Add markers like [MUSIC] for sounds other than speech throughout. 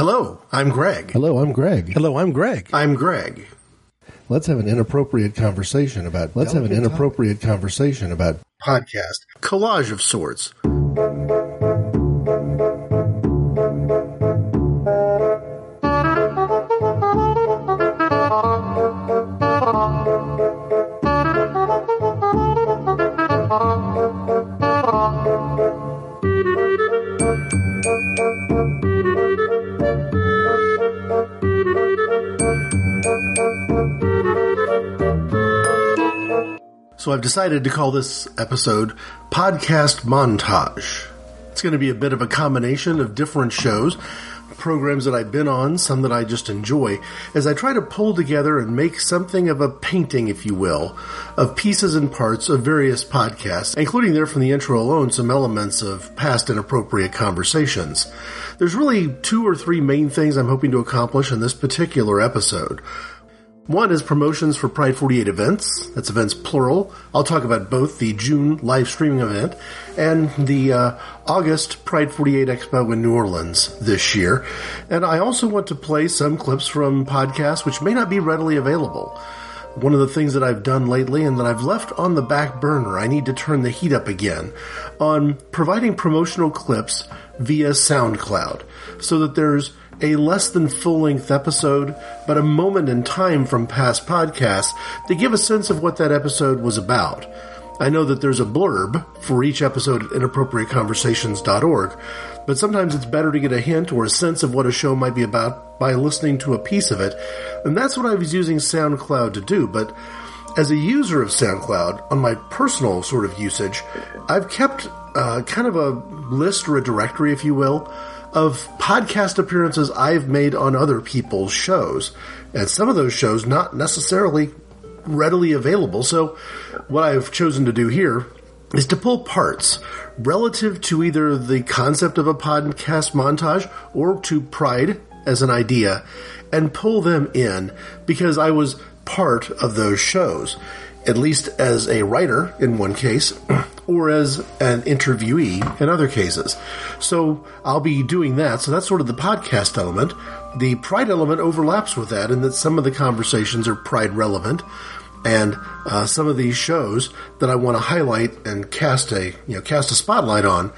Hello, I'm Greg. Hello, I'm Greg. Hello, I'm Greg. I'm Greg. Let's have an inappropriate conversation about. Let's have an inappropriate conversation about Podcast. Collage of sorts. I've decided to call this episode Podcast Montage. It's going to be a bit of a combination of different shows, programs that I've been on, some that I just enjoy, as I try to pull together and make something of a painting, if you will, of pieces and parts of various podcasts, including there from the intro alone some elements of past inappropriate conversations. There's really two or three main things I'm hoping to accomplish in this particular episode. One is promotions for Pride 48 events. That's events plural. I'll talk about both the June live streaming event and the uh, August Pride 48 Expo in New Orleans this year. And I also want to play some clips from podcasts which may not be readily available. One of the things that I've done lately and that I've left on the back burner, I need to turn the heat up again, on providing promotional clips via SoundCloud so that there's a less than full length episode, but a moment in time from past podcasts to give a sense of what that episode was about. I know that there's a blurb for each episode at inappropriateconversations.org, but sometimes it's better to get a hint or a sense of what a show might be about by listening to a piece of it. And that's what I was using SoundCloud to do, but as a user of SoundCloud, on my personal sort of usage, I've kept uh, kind of a list or a directory, if you will, of podcast appearances I've made on other people's shows. And some of those shows not necessarily readily available. So what I've chosen to do here is to pull parts relative to either the concept of a podcast montage or to Pride as an idea and pull them in because I was part of those shows, at least as a writer in one case, [CLEARS THROAT] or as an interviewee in other cases. So I'll be doing that. So that's sort of the podcast element. The pride element overlaps with that in that some of the conversations are pride relevant. And uh, some of these shows that I want to highlight and cast a you know cast a spotlight on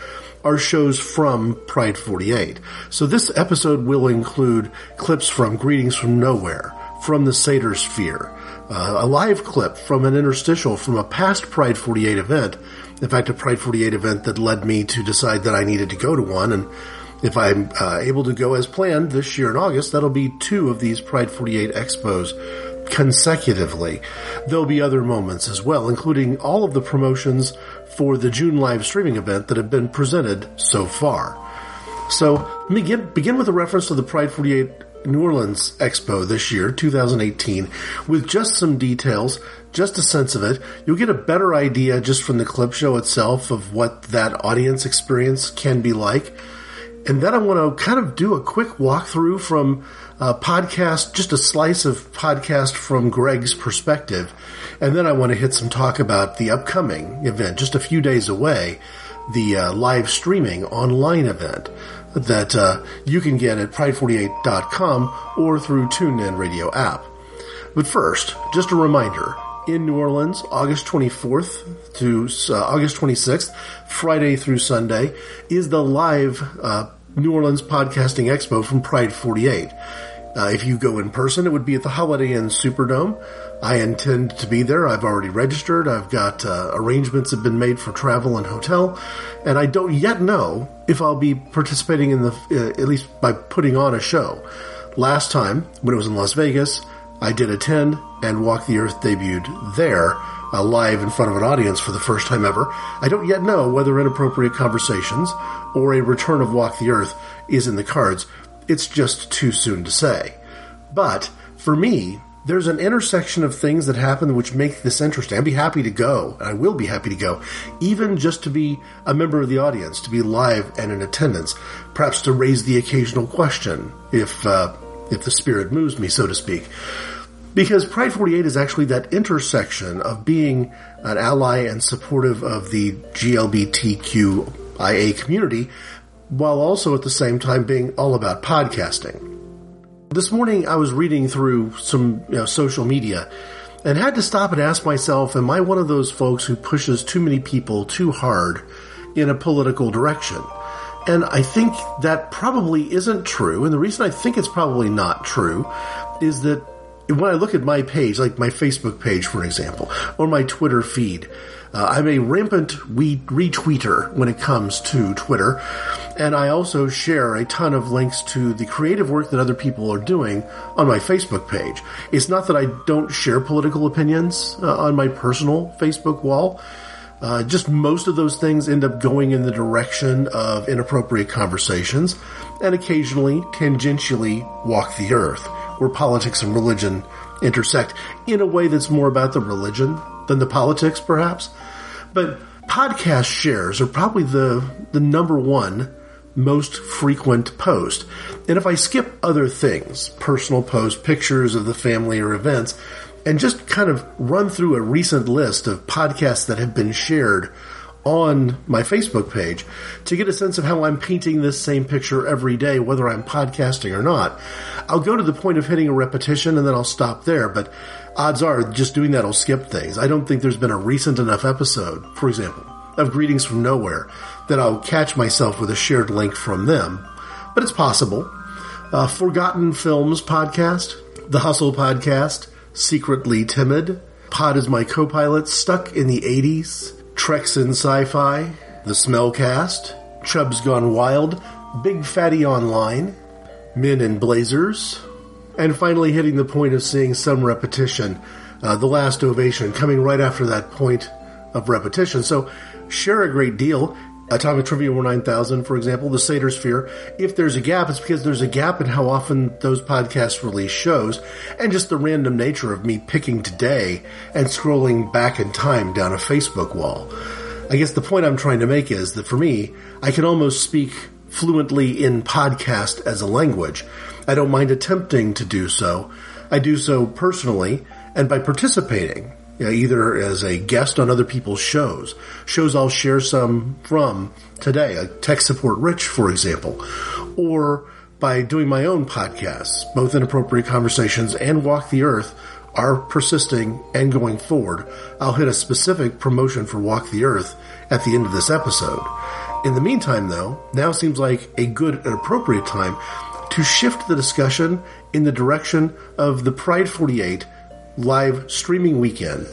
are shows from Pride 48. So this episode will include clips from Greetings from Nowhere, from the Seder Sphere, uh, a live clip from an interstitial from a past Pride 48 event. In fact, a Pride 48 event that led me to decide that I needed to go to one. And if I'm uh, able to go as planned this year in August, that'll be two of these Pride 48 expos consecutively. There'll be other moments as well, including all of the promotions for the June live streaming event that have been presented so far. So, let me begin with a reference to the Pride 48 New Orleans Expo this year, 2018, with just some details, just a sense of it. You'll get a better idea just from the clip show itself of what that audience experience can be like. And then I want to kind of do a quick walkthrough from a podcast, just a slice of podcast from Greg's perspective. And then I want to hit some talk about the upcoming event, just a few days away, the uh, live streaming online event that uh, you can get at pride48.com or through TuneIn Radio app. But first, just a reminder, in New Orleans, August 24th to uh, August 26th, Friday through Sunday, is the live uh, New Orleans Podcasting Expo from Pride 48. Uh, if you go in person, it would be at the Holiday Inn Superdome. I intend to be there. I've already registered. I've got uh, arrangements have been made for travel and hotel, and I don't yet know if I'll be participating in the uh, at least by putting on a show. Last time when it was in Las Vegas, I did attend and Walk the Earth debuted there. Uh, live in front of an audience for the first time ever. I don't yet know whether inappropriate conversations or a return of Walk the Earth is in the cards. It's just too soon to say. But for me, there's an intersection of things that happen which make this interesting. I'd be happy to go, and I will be happy to go, even just to be a member of the audience, to be live and in attendance, perhaps to raise the occasional question if uh, if the spirit moves me, so to speak. Because Pride 48 is actually that intersection of being an ally and supportive of the GLBTQIA community, while also at the same time being all about podcasting. This morning I was reading through some you know, social media and had to stop and ask myself, am I one of those folks who pushes too many people too hard in a political direction? And I think that probably isn't true. And the reason I think it's probably not true is that when I look at my page, like my Facebook page, for example, or my Twitter feed, uh, I'm a rampant we- retweeter when it comes to Twitter, and I also share a ton of links to the creative work that other people are doing on my Facebook page. It's not that I don't share political opinions uh, on my personal Facebook wall. Uh, just most of those things end up going in the direction of inappropriate conversations and occasionally tangentially walk the earth where politics and religion intersect in a way that's more about the religion than the politics, perhaps. But podcast shares are probably the, the number one most frequent post. And if I skip other things, personal posts, pictures of the family or events, and just kind of run through a recent list of podcasts that have been shared on my Facebook page to get a sense of how I'm painting this same picture every day, whether I'm podcasting or not. I'll go to the point of hitting a repetition and then I'll stop there, but odds are just doing that will skip things. I don't think there's been a recent enough episode, for example, of Greetings from Nowhere that I'll catch myself with a shared link from them, but it's possible. Uh, Forgotten Films podcast, The Hustle podcast, Secretly Timid, Pod is my co-pilot, Stuck in the 80s, Treks in Sci-Fi, The Smellcast, Chubb's Gone Wild, Big Fatty Online, Men in Blazers, and finally hitting the point of seeing some repetition, uh, The Last Ovation coming right after that point of repetition. So share a great deal. Atomic Trivia War 9000, for example, the Seder Sphere. If there's a gap, it's because there's a gap in how often those podcasts release shows and just the random nature of me picking today and scrolling back in time down a Facebook wall. I guess the point I'm trying to make is that for me, I can almost speak fluently in podcast as a language. I don't mind attempting to do so. I do so personally and by participating you know, either as a guest on other people's shows, shows I'll share some from today, like Tech Support Rich, for example, or by doing my own podcasts, both Inappropriate Conversations and Walk the Earth are persisting and going forward. I'll hit a specific promotion for Walk the Earth at the end of this episode. In the meantime, though, now seems like a good and appropriate time to shift the discussion in the direction of the Pride 48 live streaming weekend.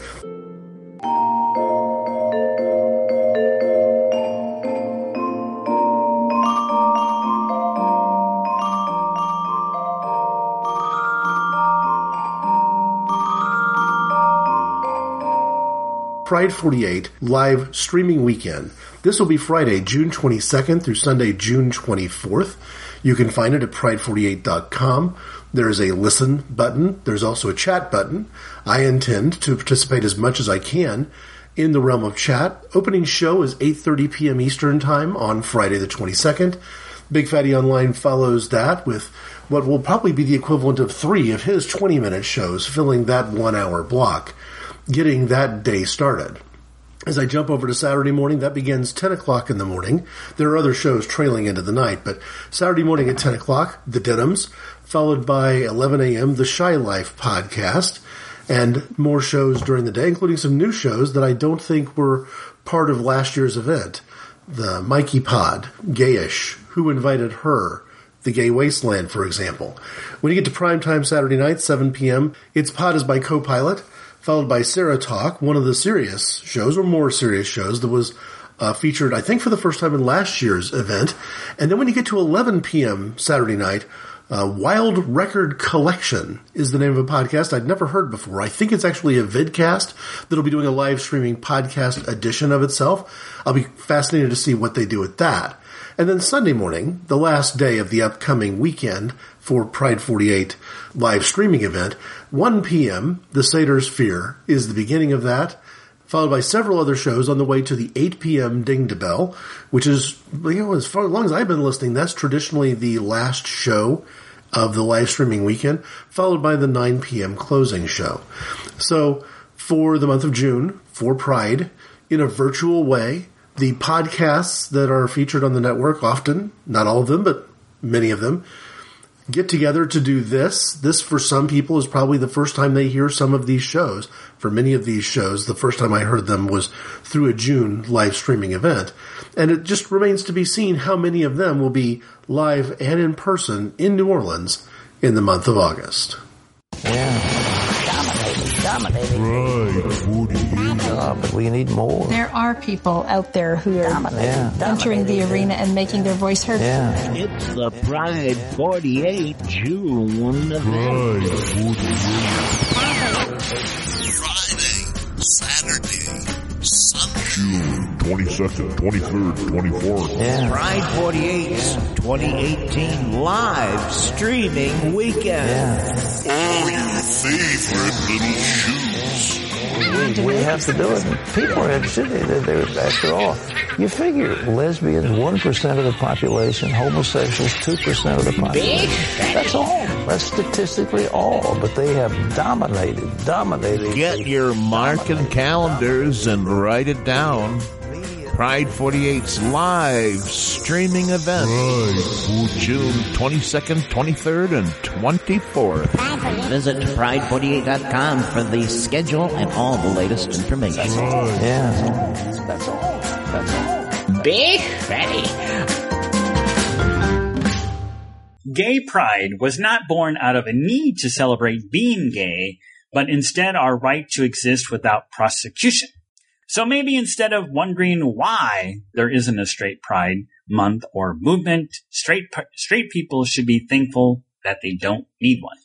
Pride 48 live streaming weekend. This will be Friday, June 22nd through Sunday, June 24th. You can find it at pride48.com. There is a listen button. There's also a chat button. I intend to participate as much as I can in the realm of chat. Opening show is 8:30 p.m. Eastern Time on Friday the 22nd. Big Fatty Online follows that with what will probably be the equivalent of three of his 20-minute shows, filling that one-hour block getting that day started. As I jump over to Saturday morning, that begins 10 o'clock in the morning. There are other shows trailing into the night, but Saturday morning at 10 o'clock, The Denims, followed by 11 a.m., The Shy Life podcast, and more shows during the day, including some new shows that I don't think were part of last year's event. The Mikey Pod, Gayish, Who Invited Her, The Gay Wasteland, for example. When you get to primetime Saturday night, 7 p.m., it's Pod is my co-pilot followed by Sarah Talk, one of the serious shows or more serious shows that was uh, featured, I think, for the first time in last year's event. And then when you get to 11 p.m. Saturday night, uh, Wild Record Collection is the name of a podcast I'd never heard before. I think it's actually a vidcast that'll be doing a live streaming podcast edition of itself. I'll be fascinated to see what they do with that. And then Sunday morning, the last day of the upcoming weekend for Pride 48 live streaming event, 1 p.m., The Seder Sphere is the beginning of that, followed by several other shows on the way to the 8 p.m. Ding to Bell, which is, you know, as far as long as I've been listening, that's traditionally the last show of the live streaming weekend, followed by the 9 p.m. closing show. So, for the month of June, for Pride, in a virtual way, the podcasts that are featured on the network often, not all of them, but many of them, get together to do this. This, for some people, is probably the first time they hear some of these shows. For many of these shows, the first time I heard them was through a June live streaming event. And it just remains to be seen how many of them will be live and in person in New Orleans in the month of August. Yeah. Dominating. Right, uh, but we need more. There are people out there who are yeah. entering the arena and making their voice heard. Yeah. It's the Pride 48 June Pride 48. Friday, Saturday, Sunday. June 22nd, 23rd, 24th. Yeah. Pride 48's 2018 live streaming weekend. Yeah. All your favorite little shoes. We, we have to do it. People are interested. They, they, after all, you figure lesbians, 1% of the population, homosexuals, 2% of the population. That's all. That's statistically all. But they have dominated, dominated. Get your marking calendars and write it down. Pride 48's live streaming event. Right. June 22nd, 23rd, and 24th. Visit pride48.com for the schedule and all the latest information. Yeah. That's all. That's all. Big Fatty. Gay pride was not born out of a need to celebrate being gay, but instead our right to exist without prosecution. So maybe instead of wondering why there isn't a straight pride month or movement, straight, straight people should be thankful that they don't need one.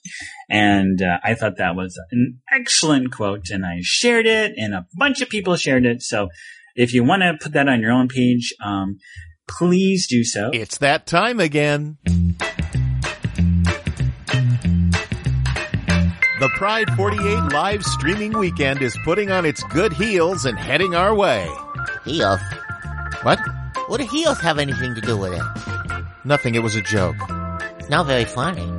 And uh, I thought that was an excellent quote and I shared it and a bunch of people shared it. So if you want to put that on your own page, um, please do so. It's that time again. Pride 48 live streaming weekend is putting on its good heels and heading our way. Heels? What? What do heels have anything to do with it? Nothing, it was a joke. Not very funny.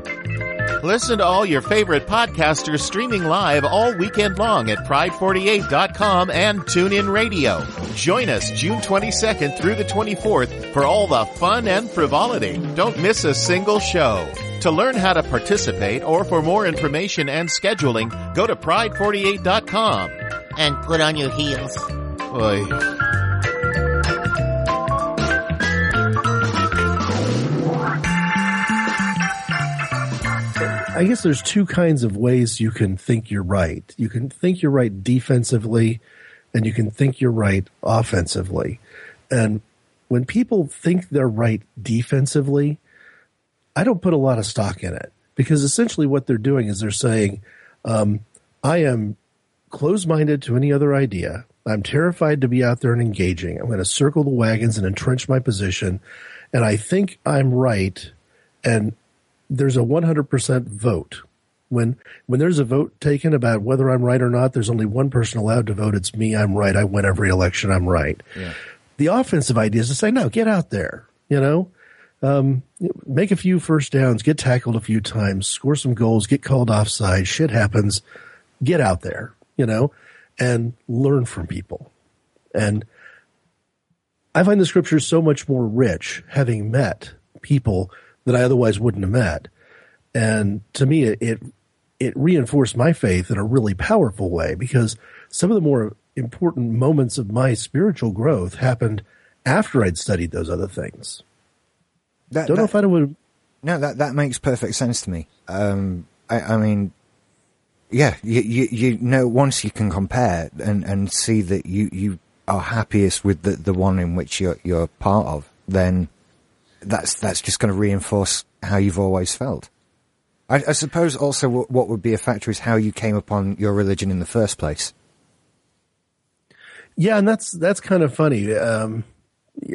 Listen to all your favorite podcasters streaming live all weekend long at pride48.com and TuneIn Radio. Join us June 22nd through the 24th for all the fun and frivolity. Don't miss a single show. To learn how to participate or for more information and scheduling, go to pride48.com. And put on your heels. Oy. I guess there's two kinds of ways you can think you're right. You can think you're right defensively and you can think you're right offensively. And when people think they're right defensively, I don't put a lot of stock in it because essentially what they're doing is they're saying, um, I am closed minded to any other idea. I'm terrified to be out there and engaging. I'm going to circle the wagons and entrench my position. And I think I'm right. And there's a 100% vote. When when there's a vote taken about whether I'm right or not, there's only one person allowed to vote. It's me. I'm right. I win every election. I'm right. Yeah. The offensive idea is to say, no, get out there. You know, um, make a few first downs, get tackled a few times, score some goals, get called offside. Shit happens. Get out there. You know, and learn from people. And I find the scriptures so much more rich having met people that I otherwise wouldn't have met. And to me, it, it, reinforced my faith in a really powerful way because some of the more important moments of my spiritual growth happened after I'd studied those other things. That, Don't that, know if I would. No, that that makes perfect sense to me. Um, I, I mean, yeah, you, you you know once you can compare and and see that you you are happiest with the the one in which you're you're part of, then that's that's just going to reinforce how you've always felt. I, I suppose also what, what would be a factor is how you came upon your religion in the first place. Yeah, and that's that's kind of funny. Um,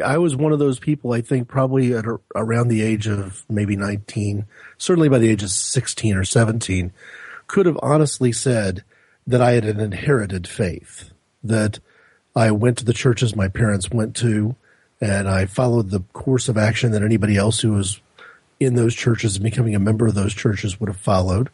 I was one of those people. I think probably at a, around the age of maybe nineteen, certainly by the age of sixteen or seventeen, could have honestly said that I had an inherited faith. That I went to the churches my parents went to, and I followed the course of action that anybody else who was in those churches and becoming a member of those churches would have followed.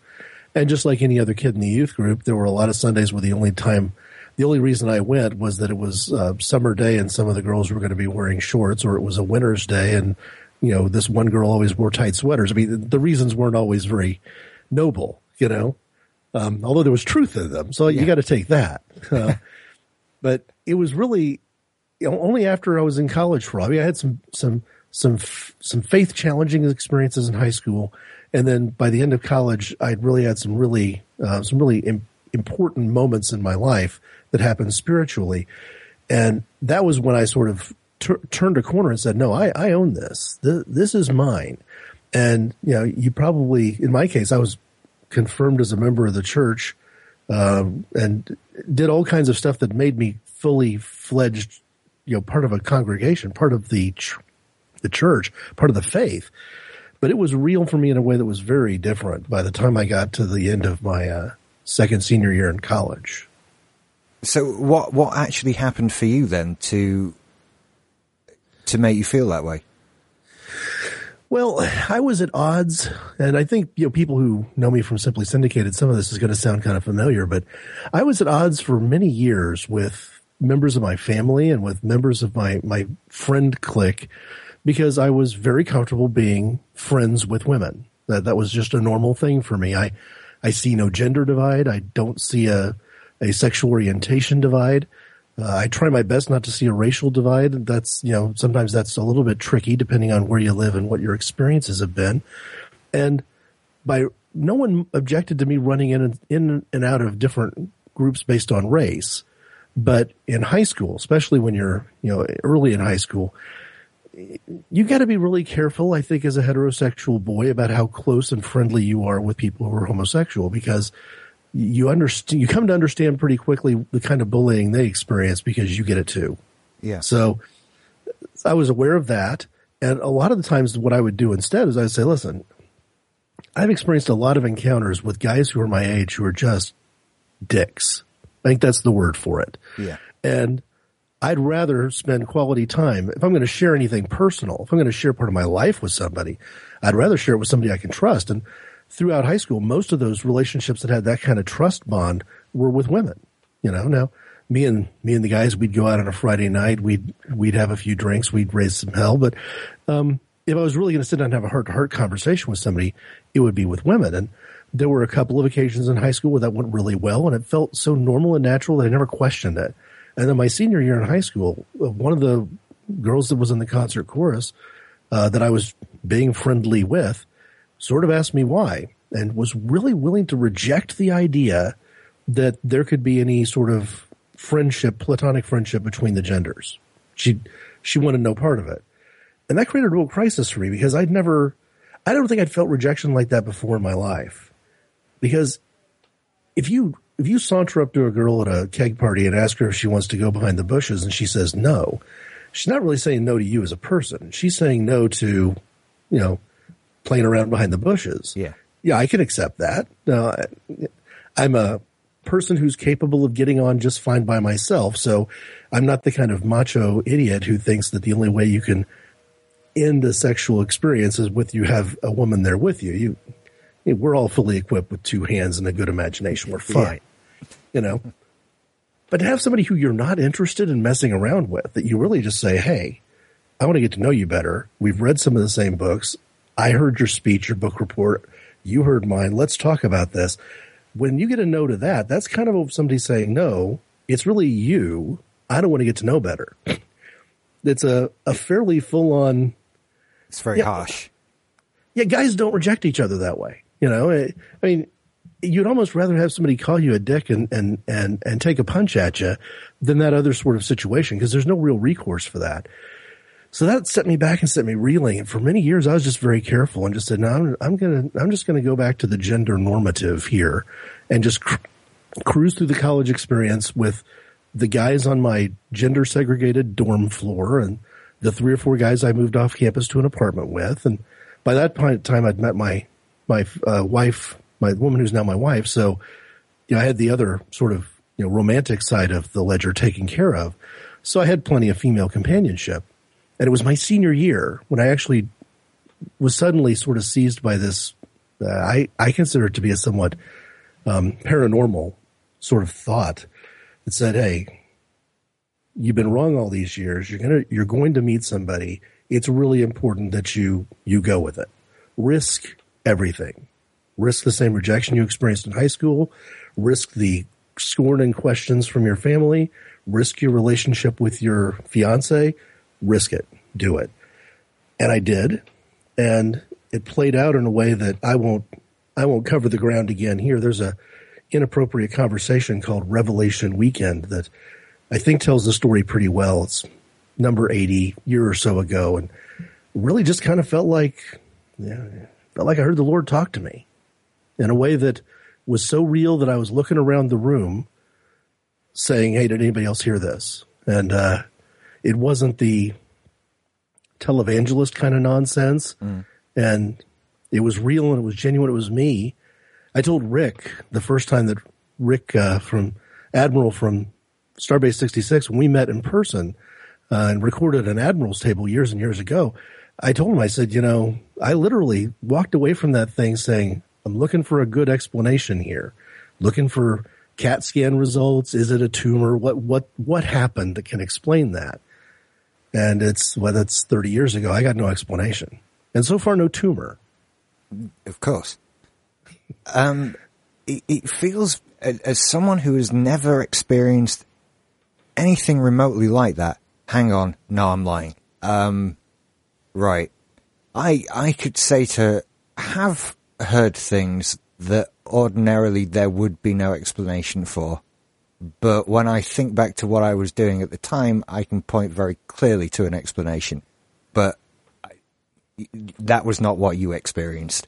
And just like any other kid in the youth group, there were a lot of Sundays where the only time The only reason I went was that it was uh, summer day and some of the girls were going to be wearing shorts, or it was a winter's day and you know this one girl always wore tight sweaters. I mean, the, the reasons weren't always very noble, you know. Um, although there was truth in them, so you got to take that. Uh, [LAUGHS] but it was really you know, only after I was in college for. I mean, I had some some some f- some faith challenging experiences in high school, and then by the end of college, I'd really had some really uh, some really Im- important moments in my life that happened spiritually, and that was when I sort of tur turned a corner and said, "No, I, I own this. Th- this is mine." And you know, you probably, in my case, I was confirmed as a member of the church, um, and did all kinds of stuff that made me fully fledged, you know, part of a congregation, part of the ch- the church, part of the faith. But it was real for me in a way that was very different by the time I got to the end of my uh, second senior year in college. So what what actually happened for you then to to make you feel that way? Well, I was at odds, and I think you know people who know me from Simply Syndicated. Some of this is going to sound kind of familiar, but I was at odds for many years with members of my family and with members of my my friend clique because I was very comfortable being friends with women. That that was just a normal thing for me. I I see no gender divide. I don't see a a sexual orientation divide. Uh, I try my best not to see a racial divide. That's, you know, sometimes that's a little bit tricky depending on where you live and what your experiences have been. And by no one objected to me running in and, in and out of different groups based on race. But in high school, especially when you're, you know, early in high school, you got to be really careful, I think, as a heterosexual boy about how close and friendly you are with people who are homosexual because you understand, you come to understand pretty quickly the kind of bullying they experience because you get it too. Yeah. So I was aware of that. And a lot of the times what I would do instead is I'd say, listen, I've experienced a lot of encounters with guys who are my age who are just dicks. I think that's the word for it. Yeah. And I'd rather spend quality time. If I'm going to share anything personal, if I'm going to share part of my life with somebody, I'd rather share it with somebody I can trust. And throughout high school, most of those relationships that had that kind of trust bond were with women. You know, now me and me and the guys, we'd go out on a Friday night, we'd we'd have a few drinks, we'd raise some hell. But um, if I was really going to sit down and have a heart to heart conversation with somebody, it would be with women. And there were a couple of occasions in high school where that went really well, and it felt so normal and natural that I never questioned it. And then my senior year in high school, uh, one of the girls that was in the concert chorus uh, that I was being friendly with sort of asked me why and was really willing to reject the idea that there could be any sort of friendship, platonic friendship between the genders. She, she wanted no part of it. And that created a real crisis for me because I'd never, I don't think I'd felt rejection like that before in my life. Because if you, if you saunter up to a girl at a keg party and ask her if she wants to go behind the bushes and she says no, she's not really saying no to you as a person. She's saying no to, you know, playing around behind the bushes. Yeah. Yeah, I can accept that. No, I'm a person who's capable of getting on just fine by myself. So I'm not the kind of macho idiot who thinks that the only way you can end a sexual experience is with you have a woman there with you. You, we're all fully equipped with two hands and a good imagination. We're fine, yeah. you know. But to have somebody who you're not interested in messing around with, that you really just say, "Hey, I want to get to know you better. We've read some of the same books. I heard your speech, your book report. You heard mine. Let's talk about this." When you get a no to that, that's kind of somebody saying, "No, it's really you. I don't want to get to know better." It's a, a fairly full on. It's very yeah, harsh. Yeah, guys don't reject each other that way. You know, I mean, you'd almost rather have somebody call you a dick and, and, and, and take a punch at you than that other sort of situation because there's no real recourse for that. So that set me back and set me reeling. And for many years, I was just very careful and just said, no, I'm, I'm going to, I'm just going to go back to the gender normative here and just cr- cruise through the college experience with the guys on my gender segregated dorm floor and the three or four guys I moved off campus to an apartment with. And by that point in time, I'd met my, my uh, wife, my woman who's now my wife. So, you know, I had the other sort of, you know, romantic side of the ledger taken care of. So I had plenty of female companionship. And it was my senior year when I actually was suddenly sort of seized by this. Uh, I, I consider it to be a somewhat um, paranormal sort of thought that said, "Hey, you've been wrong all these years. You're gonna you're going to meet somebody. It's really important that you you go with it. Risk everything. Risk the same rejection you experienced in high school. Risk the scorn and questions from your family. Risk your relationship with your fiance. Risk it. Do it." And I did, and it played out in a way that I won't I won't cover the ground again here. There's a inappropriate conversation called Revelation Weekend that I think tells the story pretty well. It's number 80 year or so ago and really just kind of felt like yeah, felt like I heard the Lord talk to me in a way that was so real that I was looking around the room saying, Hey, did anybody else hear this? And, uh, it wasn't the televangelist kind of nonsense. And it was real and it was genuine. It was me. I told Rick the first time that Rick, uh, from Admiral from Starbase 66, when we met in person, uh, and recorded an Admiral's table years and years ago, I told him, I said, you know, I literally walked away from that thing saying, I'm looking for a good explanation here, looking for CAT scan results. Is it a tumor? What, what, what happened that can explain that? And it's, well, that's 30 years ago. I got no explanation. And so far, no tumor. Of course. Um, it, it feels as, someone who has never experienced anything remotely like that. Hang on, no, I'm lying. Um, right. I I could say to have heard things that ordinarily there would be no explanation for. But when I think back to what I was doing at the time, I can point very clearly to an explanation. But I, that was not what you experienced.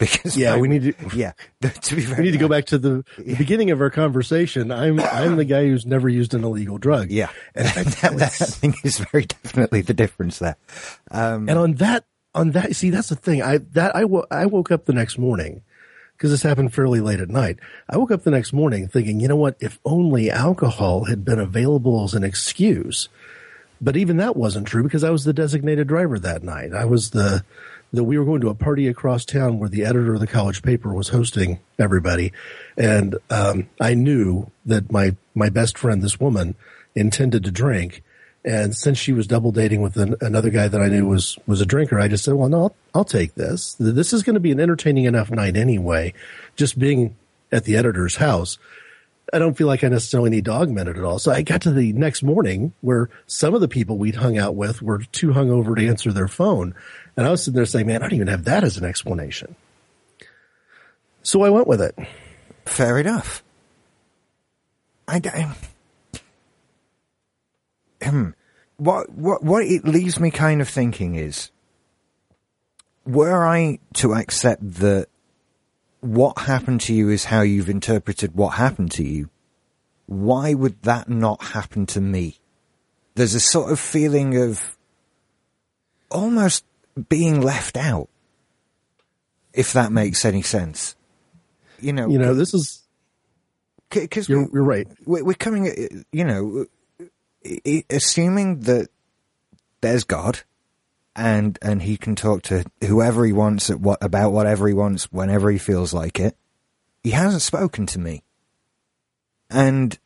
Because Yeah, we need to. [LAUGHS] yeah, [LAUGHS] to be We need to go back to the, the beginning of our conversation. I'm I'm the guy who's never used an illegal drug. Yeah, and I, [LAUGHS] that, that thing is very definitely the difference there. Um, and on that on that see that's the thing. I that I I woke up the next morning because this happened fairly late at night. I woke up the next morning thinking, you know what? If only alcohol had been available as an excuse. But even that wasn't true because I was the designated driver that night. I was the that we were going to a party across town where the editor of the college paper was hosting everybody, and um, I knew that my my best friend, this woman, intended to drink. And since she was double dating with an, another guy that I knew was was a drinker, I just said, "Well, no, I'll, I'll take this. This is going to be an entertaining enough night anyway. Just being at the editor's house." I don't feel like I necessarily need to augment it at all. So I got to the next morning where some of the people we'd hung out with were too hungover to answer their phone. And I was sitting there saying, man, I don't even have that as an explanation. So I went with it. Fair enough. I, I um, what what what it leaves me kind of thinking is, were I to accept that what happened to you is how you've interpreted what happened to you, why would that not happen to me? There's a sort of feeling of almost being left out, if that makes any sense. You know, You know, this is, because you're, you're right. we're, coming, uh, you know, assuming that there's God and and he can talk to whoever he wants at what about whatever he wants whenever he feels like it. He hasn't spoken to me, and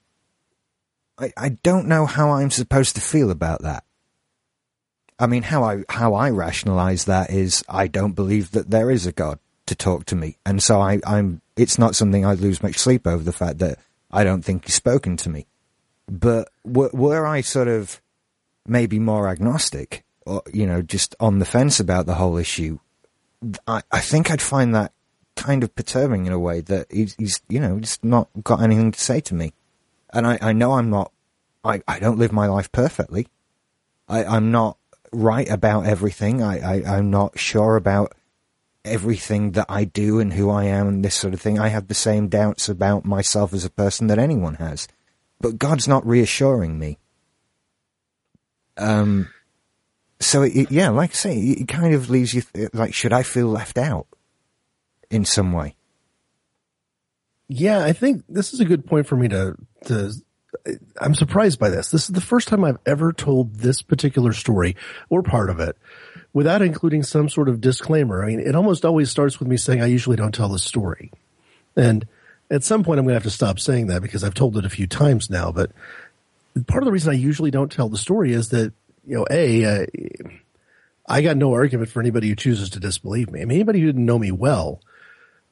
I I don't know how I'm supposed to feel about that. I mean, how I how I rationalize that is I don't believe that there is a God to talk to me, and so I I'm it's not something I lose much sleep over the fact that I don't think he's spoken to me. But were, were I sort of maybe more agnostic, or you know, just on the fence about the whole issue, I I think I'd find that kind of perturbing in a way that he's, he's you know just not got anything to say to me, and I I know I'm not I I don't live my life perfectly. I I'm not right about everything. I, I I'm not sure about everything that I do and who I am and this sort of thing. I have the same doubts about myself as a person that anyone has. But God's not reassuring me. Um, so it, yeah, like I say, it kind of leaves you th- like, should I feel left out in some way? Yeah, I think this is a good point for me to, to, I'm surprised by this. This is the first time I've ever told this particular story or part of it without including some sort of disclaimer. I mean, it almost always starts with me saying I usually don't tell this story. And at some point I'm going to have to stop saying that because I've told it a few times now. But part of the reason I usually don't tell the story is that you know, a uh, I got no argument for anybody who chooses to disbelieve me. I mean, anybody who didn't know me well,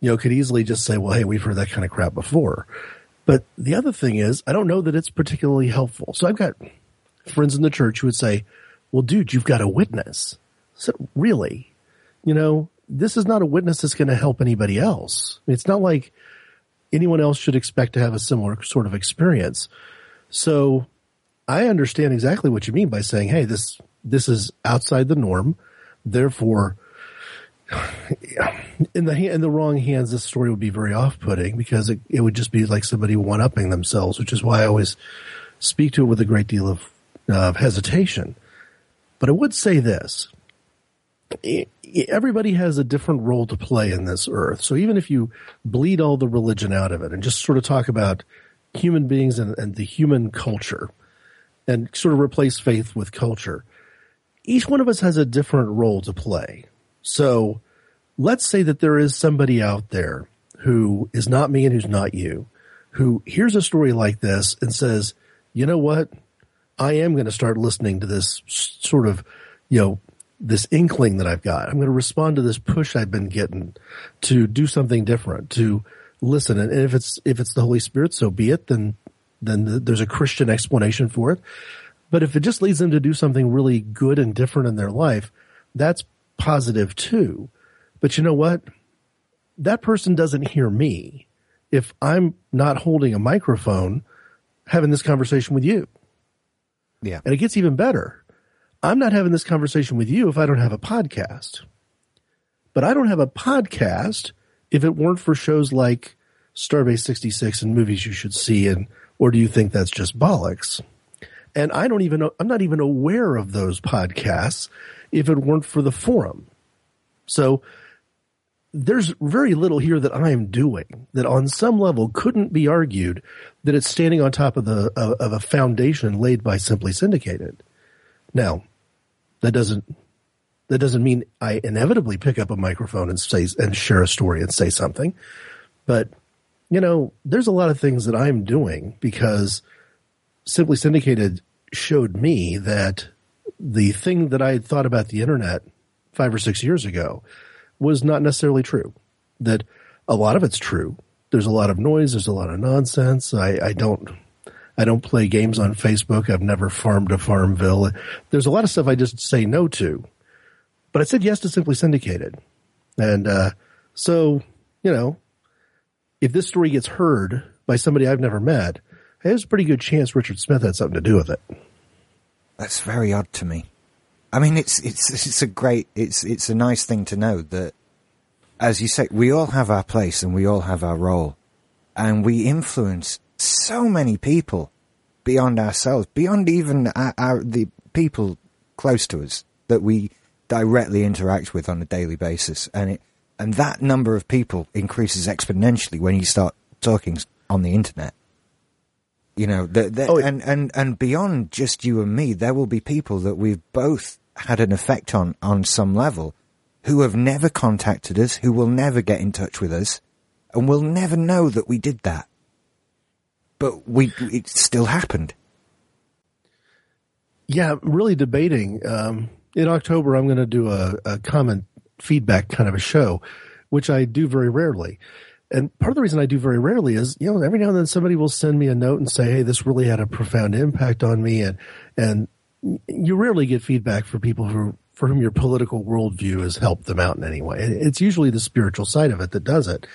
you know, could easily just say, "Well, hey, we've heard that kind of crap before." But the other thing is, I don't know that it's particularly helpful. So I've got friends in the church who would say, "Well, dude, you've got a witness." So really, you know, this is not a witness that's going to help anybody else. I mean, it's not like anyone else should expect to have a similar sort of experience. So I understand exactly what you mean by saying, "Hey, this this is outside the norm." Therefore, [SIGHS] in the in the wrong hands, this story would be very off-putting because it, it would just be like somebody one-upping themselves, which is why I always speak to it with a great deal of uh, hesitation. But I would say this: everybody has a different role to play in this earth. So even if you bleed all the religion out of it and just sort of talk about human beings and, and the human culture and sort of replace faith with culture, each one of us has a different role to play. So let's say that there is somebody out there who is not me and who's not you, who hears a story like this and says, you know what? I am going to start listening to this sort of, you know, this inkling that I've got. I'm going to respond to this push I've been getting to do something different, to listen. And if it's, if it's the Holy Spirit, so be it, then, then there's a Christian explanation for it. But if it just leads them to do something really good and different in their life, that's positive too. But you know what? That person doesn't hear me if I'm not holding a microphone having this conversation with you. Yeah. And it gets even better I'm not having this conversation with you if I don't have a podcast. But I don't have a podcast if it weren't for shows like Starbase 66 and movies you should see and or do you think that's just bollocks? And I don't even I'm not even aware of those podcasts if it weren't for the forum. So there's very little here that I am doing that on some level couldn't be argued that it's standing on top of the of a foundation laid by Simply Syndicated. Now, that doesn't that doesn't mean I inevitably pick up a microphone and say and share a story and say something. But you know, there's a lot of things that I'm doing because Simply Syndicated showed me that the thing that I had thought about the internet five or six years ago was not necessarily true. That a lot of it's true. There's a lot of noise. There's a lot of nonsense. I, I don't I don't play games on Facebook. I've never farmed a Farmville. There's a lot of stuff I just say no to. But I said yes to Simply Syndicated. And uh, so, you know, if this story gets heard by somebody I've never met, there's a pretty good chance Richard Smith had something to do with it. That's very odd to me. I mean, it's it's it's a great it's it's a nice thing to know that, as you say, we all have our place and we all have our role, and we influence so many people beyond ourselves, beyond even our, our, the people close to us that we directly interact with on a daily basis, and it and that number of people increases exponentially when you start talking on the internet. You know, the, the, oh, and and and beyond just you and me, there will be people that we've both had an effect on on some level, who have never contacted us, who will never get in touch with us, and will never know that we did that but we it still happened. Yeah, really debating. Um, in October, I'm going to do a, a comment feedback kind of a show, which I do very rarely. And part of the reason I do very rarely is, you know, every now and then somebody will send me a note and say, "Hey, this really had a profound impact on me," and and you rarely get feedback for people who for whom your political worldview has helped them out in any way. It's usually the spiritual side of it that does it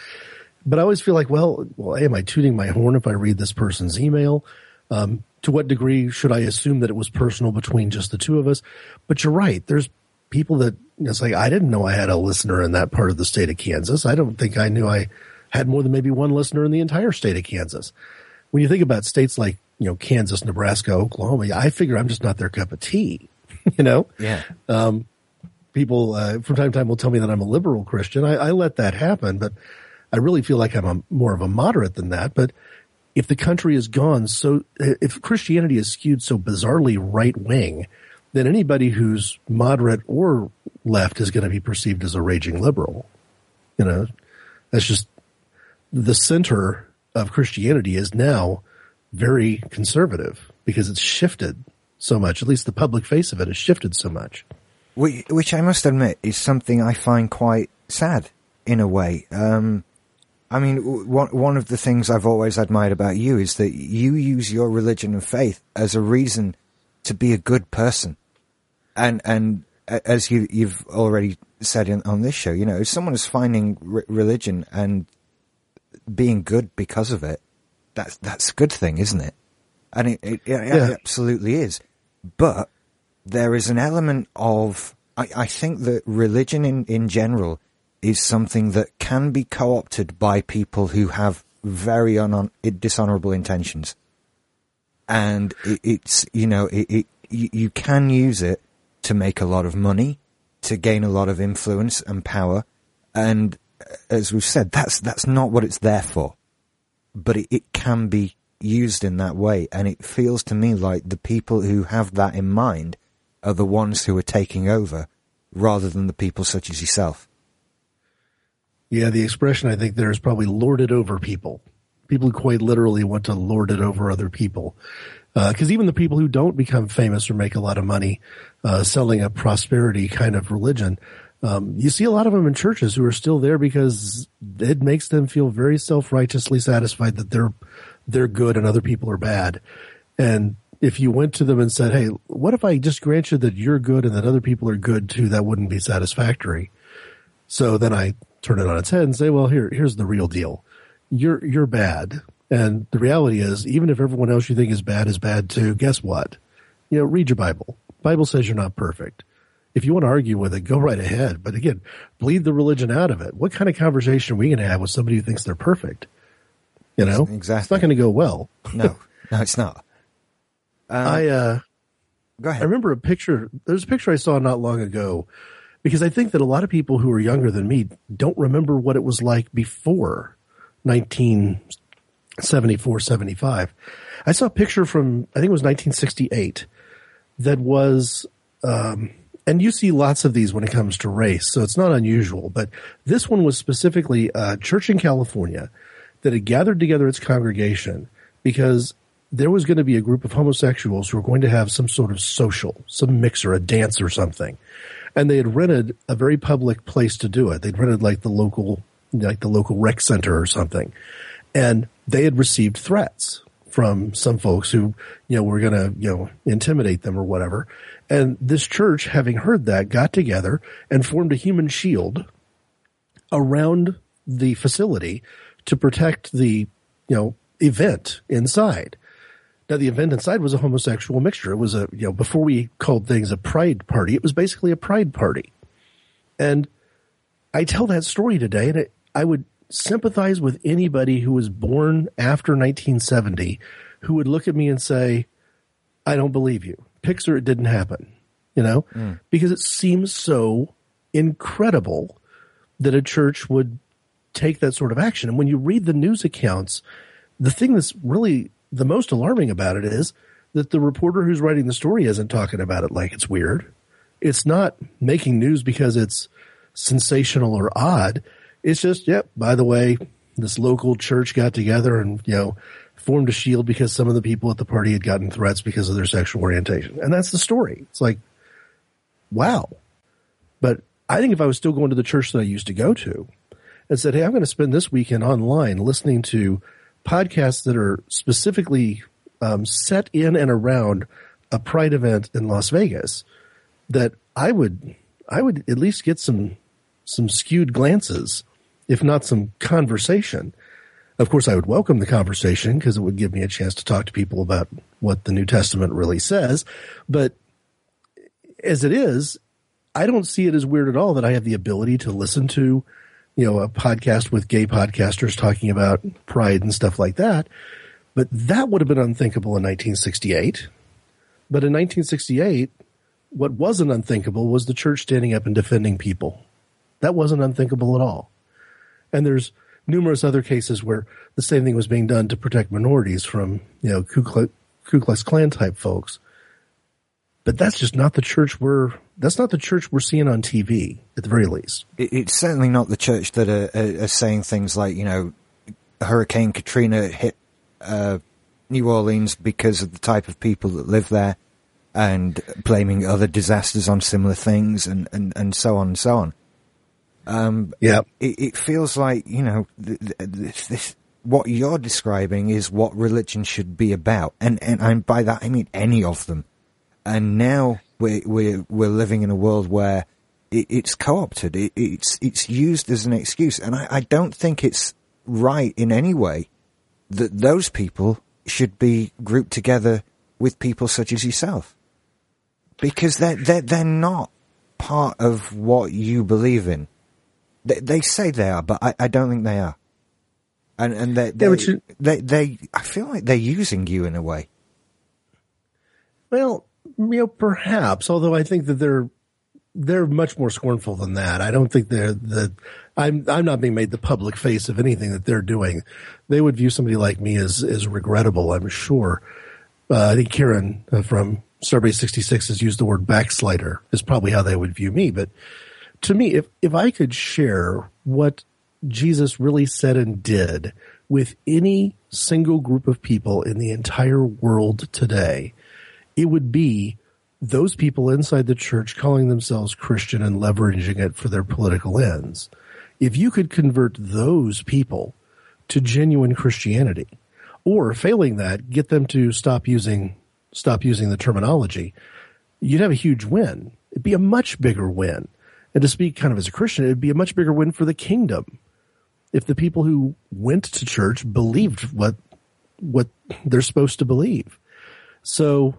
but I always feel like, well, well, am I tooting my horn if I read this person's email? Um, to what degree should I assume that it was personal between just the two of us? But you're right. There's people that you know, it's like I didn't know I had a listener in that part of the state of Kansas. I don't think I knew I had more than maybe one listener in the entire state of Kansas. When you think about states like you know Kansas, Nebraska, Oklahoma, I figure I'm just not their cup of tea. [LAUGHS] you know, yeah. Um, people uh, from time to time will tell me that I'm a liberal Christian. I, I let that happen, but I really feel like I'm a, more of a moderate than that. But if the country is gone so, if Christianity is skewed so bizarrely right wing, then anybody who's moderate or left is going to be perceived as a raging liberal. You know, that's just the center of Christianity is now very conservative because it's shifted so much. At least the public face of it has shifted so much. Which, I must admit is something I find quite sad in a way. Um, I mean, one one of the things I've always admired about you is that you use your religion and faith as a reason to be a good person, and and as you you've already said in, on this show, you know, if someone is finding re- religion and being good because of it, that's that's a good thing, isn't it? And it, it, it Yeah. absolutely is. But there is an element of I, I think that religion in, in general is something that can be co-opted by people who have very un- dishonorable intentions. And it, it's, you know, it, it, you, you can use it to make a lot of money, to gain a lot of influence and power. And uh, as we've said, that's, that's not what it's there for. But it, it can be used in that way. And it feels to me like the people who have that in mind are the ones who are taking over rather than the people such as yourself. Yeah, the expression I think there is probably lorded over people. People who quite literally want to lord it over other people. Because even the people who don't become famous or make a lot of money uh, selling a prosperity kind of religion, um, you see a lot of them in churches who are still there because it makes them feel very self righteously satisfied that they're they're good and other people are bad. And if you went to them and said, "Hey, what if I just grant you that you're good and that other people are good too?" That wouldn't be satisfactory. So then I turn it on its head and say, well, here, here's the real deal. You're, you're bad. And the reality is, even if everyone else you think is bad is bad too, guess what? You know, read your Bible. Bible says you're not perfect. If you want to argue with it, go right ahead. But again, bleed the religion out of it. What kind of conversation are we going to have with somebody who thinks they're perfect? You know, Exactly. it's not going to go well. No, no, it's not. I, uh, go ahead. I remember a picture. There's a picture I saw not long ago because I think that a lot of people who are younger than me don't remember what it was like before 1974, 75. I saw a picture from, I think it was 1968 that was, um, and you see lots of these when it comes to race, so it's not unusual, but this one was specifically a church in California that had gathered together its congregation because there was going to be a group of homosexuals who were going to have some sort of social, some mixer, a dance or something. And they had rented a very public place to do it. They'd rented like the local, like the local rec center or something. And they had received threats from some folks who, you know, were going to, you know, intimidate them or whatever. And this church, having heard that, got together and formed a human shield around the facility to protect the, you know, event inside. Now the event inside was a homosexual mixture. It was a, you know, before we called things a pride party, it was basically a pride party. And I tell that story today and it, I would sympathize with anybody who was born after 1970 who would look at me and say, I don't believe you. Pixar, it didn't happen, you know, hmm. because it seems so incredible that a church would take that sort of action. And when you read the news accounts, the thing that's really the most alarming about it is that the reporter who's writing the story isn't talking about it like it's weird. It's not making news because it's sensational or odd. It's just, yep, by the way, this local church got together and, you know, formed a shield because some of the people at the party had gotten threats because of their sexual orientation. And that's the story. It's like, wow. But I think if I was still going to the church that I used to go to and said, Hey, I'm going to spend this weekend online listening to podcasts that are specifically um, set in and around a pride event in Las Vegas, that I would, I would at least get some, some skewed glances, if not some conversation. Of course, I would welcome the conversation because it would give me a chance to talk to people about what the New Testament really says. But as it is, I don't see it as weird at all that I have the ability to listen to, you know, a podcast with gay podcasters talking about pride and stuff like that. But that would have been unthinkable in 1968. But in 1968, what wasn't unthinkable was the church standing up and defending people. That wasn't unthinkable at all. And there's numerous other cases where the same thing was being done to protect minorities from, you know, Ku Klux, Ku Klux Klan type folks. But that's just not the church we're, that's not the church we're seeing on TV, at the very least. It, it's certainly not the church that are, are, are saying things like, you know, Hurricane Katrina hit uh, New Orleans because of the type of people that live there, and blaming other disasters on similar things, and, and, and so on and so on. Um, yeah, it, it feels like you know th- th- this, this what you're describing is what religion should be about, and and I'm, by that I mean any of them. And now we're we're we're living in a world where it, it's co-opted. It, it's it's used as an excuse, and I, I don't think it's right in any way that those people should be grouped together with people such as yourself, because they're they're they're not part of what you believe in. They, they say they are, but I, I don't think they are. And and they they, you- they they I feel like they're using you in a way. Well, you know, perhaps. Although I think that they're they're much more scornful than that. I don't think they're the. I'm I'm not being made the public face of anything that they're doing. They would view somebody like me as as regrettable. I'm sure. Uh, I think Kieran uh, from Starbase 66 has used the word backslider. Is probably how they would view me. But to me, if if I could share what Jesus really said and did with any single group of people in the entire world today, it would be those people inside the church calling themselves Christian and leveraging it for their political ends. If you could convert those people to genuine Christianity, or failing that, get them to stop using stop using the terminology, you'd have a huge win. It'd be a much bigger win. And to speak kind of as a Christian, it'd be a much bigger win for the kingdom. If the people who went to church believed what what they're supposed to believe. So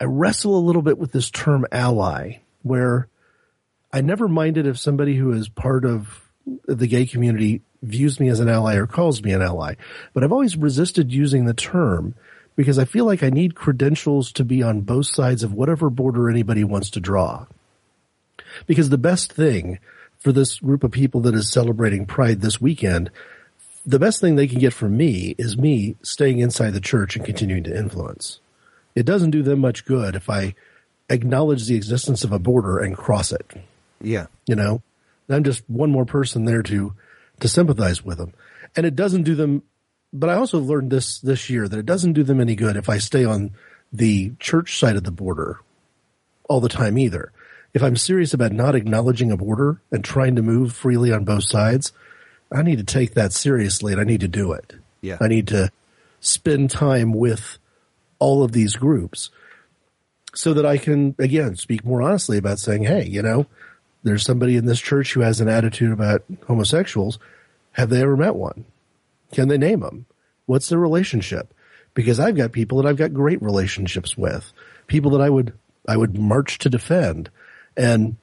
I wrestle a little bit with this term ally, where I never minded if somebody who is part of the gay community views me as an ally or calls me an ally, but I've always resisted using the term because I feel like I need credentials to be on both sides of whatever border anybody wants to draw. Because the best thing for this group of people that is celebrating Pride this weekend, the best thing they can get from me is me staying inside the church and continuing to influence. It doesn't do them much good if I acknowledge the existence of a border and cross it. Yeah. You know, I'm just one more person there to to sympathize with them, and it doesn't do them. But I also learned this this year that it doesn't do them any good if I stay on the church side of the border all the time either. If I'm serious about not acknowledging a border and trying to move freely on both sides, I need to take that seriously and I need to do it. Yeah. I need to spend time with all of these groups so that I can, again, speak more honestly about saying, hey, you know, there's somebody in this church who has an attitude about homosexuals. Have they ever met one? Can they name them? What's their relationship? Because I've got people that I've got great relationships with, people that I would, I would march to defend. And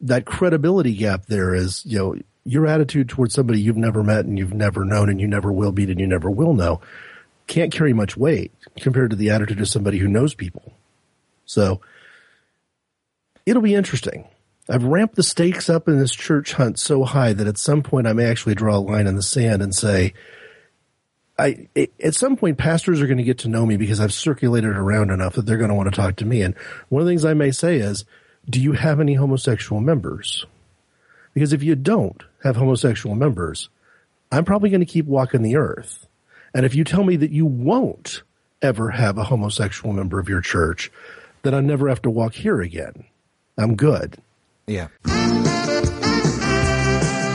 that credibility gap there is, you know, your attitude towards somebody you've never met and you've never known and you never will meet and you never will know can't carry much weight compared to the attitude of somebody who knows people. So it'll be interesting. I've ramped the stakes up in this church hunt so high that at some point I may actually draw a line in the sand and say, I, at some point pastors are going to get to know me because I've circulated around enough that they're going to want to talk to me. And one of the things I may say is, do you have any homosexual members? Because if you don't have homosexual members, I'm probably going to keep walking the earth. And if you tell me that you won't ever have a homosexual member of your church, then I never have to walk here again. I'm good. Yeah.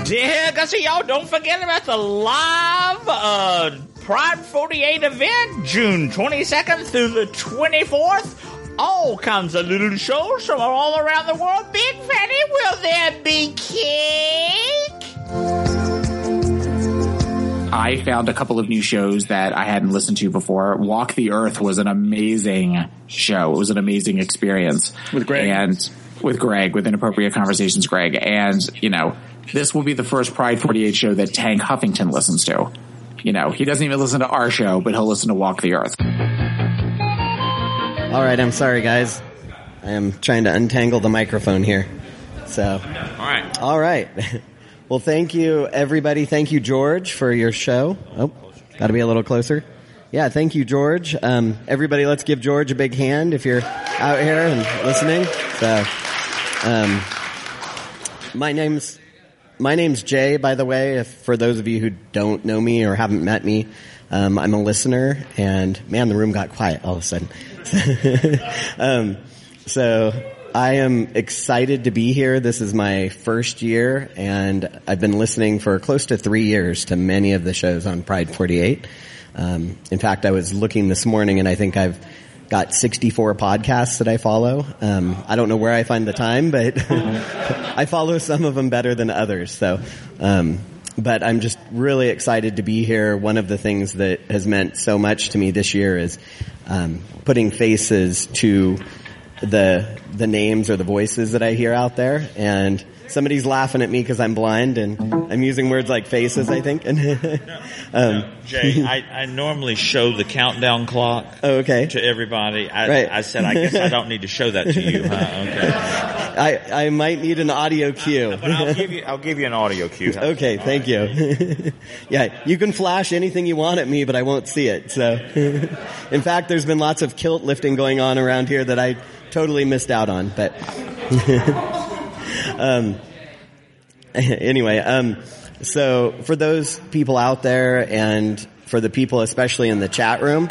Yeah, Gussie, y'all don't forget about the live uh, Pride 48 event, June 22nd through the 24th. All kinds of little shows from all around the world. Big Fatty, will there be cake? I found a couple of new shows that I hadn't listened to before. Walk the Earth was an amazing show. It was an amazing experience. With Greg. And with Greg, with Inappropriate Conversations Greg. And, you know, this will be the first Pride 48 show that Tank Huffington listens to. You know, he doesn't even listen to our show, but he'll listen to Walk the Earth. All right, I'm sorry, guys. I am trying to untangle the microphone here. So, all right, all right. [LAUGHS] Well, thank you, everybody. Thank you, George, for your show. Oh, got to be a little closer. Yeah, thank you, George. Um, everybody, let's give George a big hand if you're out here and listening. So, um, my name's my name's Jay, by the way. If, for those of you who don't know me or haven't met me, um, I'm a listener, and man, the room got quiet all of a sudden. [LAUGHS] um, so I am excited to be here. This is my first year, and I've been listening for close to three years to many of the shows on Pride 48. Um, in fact, I was looking this morning, and I think I've got 64 podcasts that I follow. Um, I don't know where I find the time, but [LAUGHS] I follow some of them better than others. So, um, but I'm just really excited to be here. One of the things that has meant so much to me this year is um, putting faces to the the names or the voices that I hear out there, and somebody's laughing at me because I'm blind and I'm using words like faces. I think. [LAUGHS] um, Jay, I, I normally show the countdown clock. Oh, okay. To everybody, I, Right. I said, I guess I don't need to show that to you. Huh? [LAUGHS] Okay. I I might need an audio [LAUGHS] cue. But I'll give you, I'll give you an audio cue. [LAUGHS] Okay, thank you. [LAUGHS] yeah, you can flash anything you want at me, but I won't see it. So, in fact, there's been lots of kilt lifting going on around here that I totally missed out on. But um, anyway, um, so for those people out there, and for the people especially in the chat room,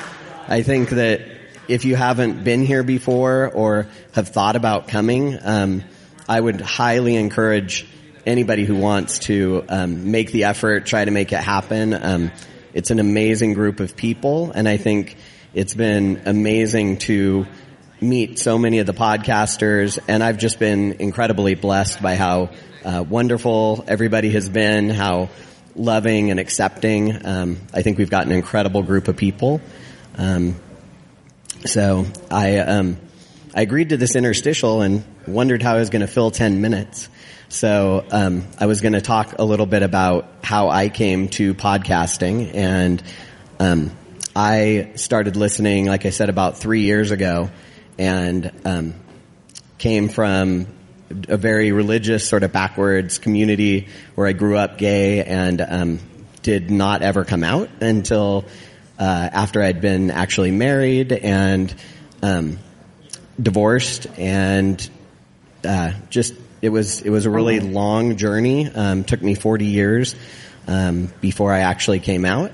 I think that if you haven't been here before or have thought about coming, um, I would highly encourage anybody who wants to um, make the effort, try to make it happen. Um, it's an amazing group of people, and I think it's been amazing to meet so many of the podcasters, and I've just been incredibly blessed by how uh, wonderful everybody has been, how loving and accepting. Um, I think we've got an incredible group of people. Um, so I um, I agreed to this interstitial and wondered how I was going to fill ten minutes. So um, I was going to talk a little bit about how I came to podcasting, and um, I started listening, like I said, about three years ago, and um, came from a very religious, sort of backwards community where I grew up gay and um, did not ever come out until uh, after I'd been actually married and um, divorced, and uh, just it was it was a really long journey. Um, took me forty years um, before I actually came out,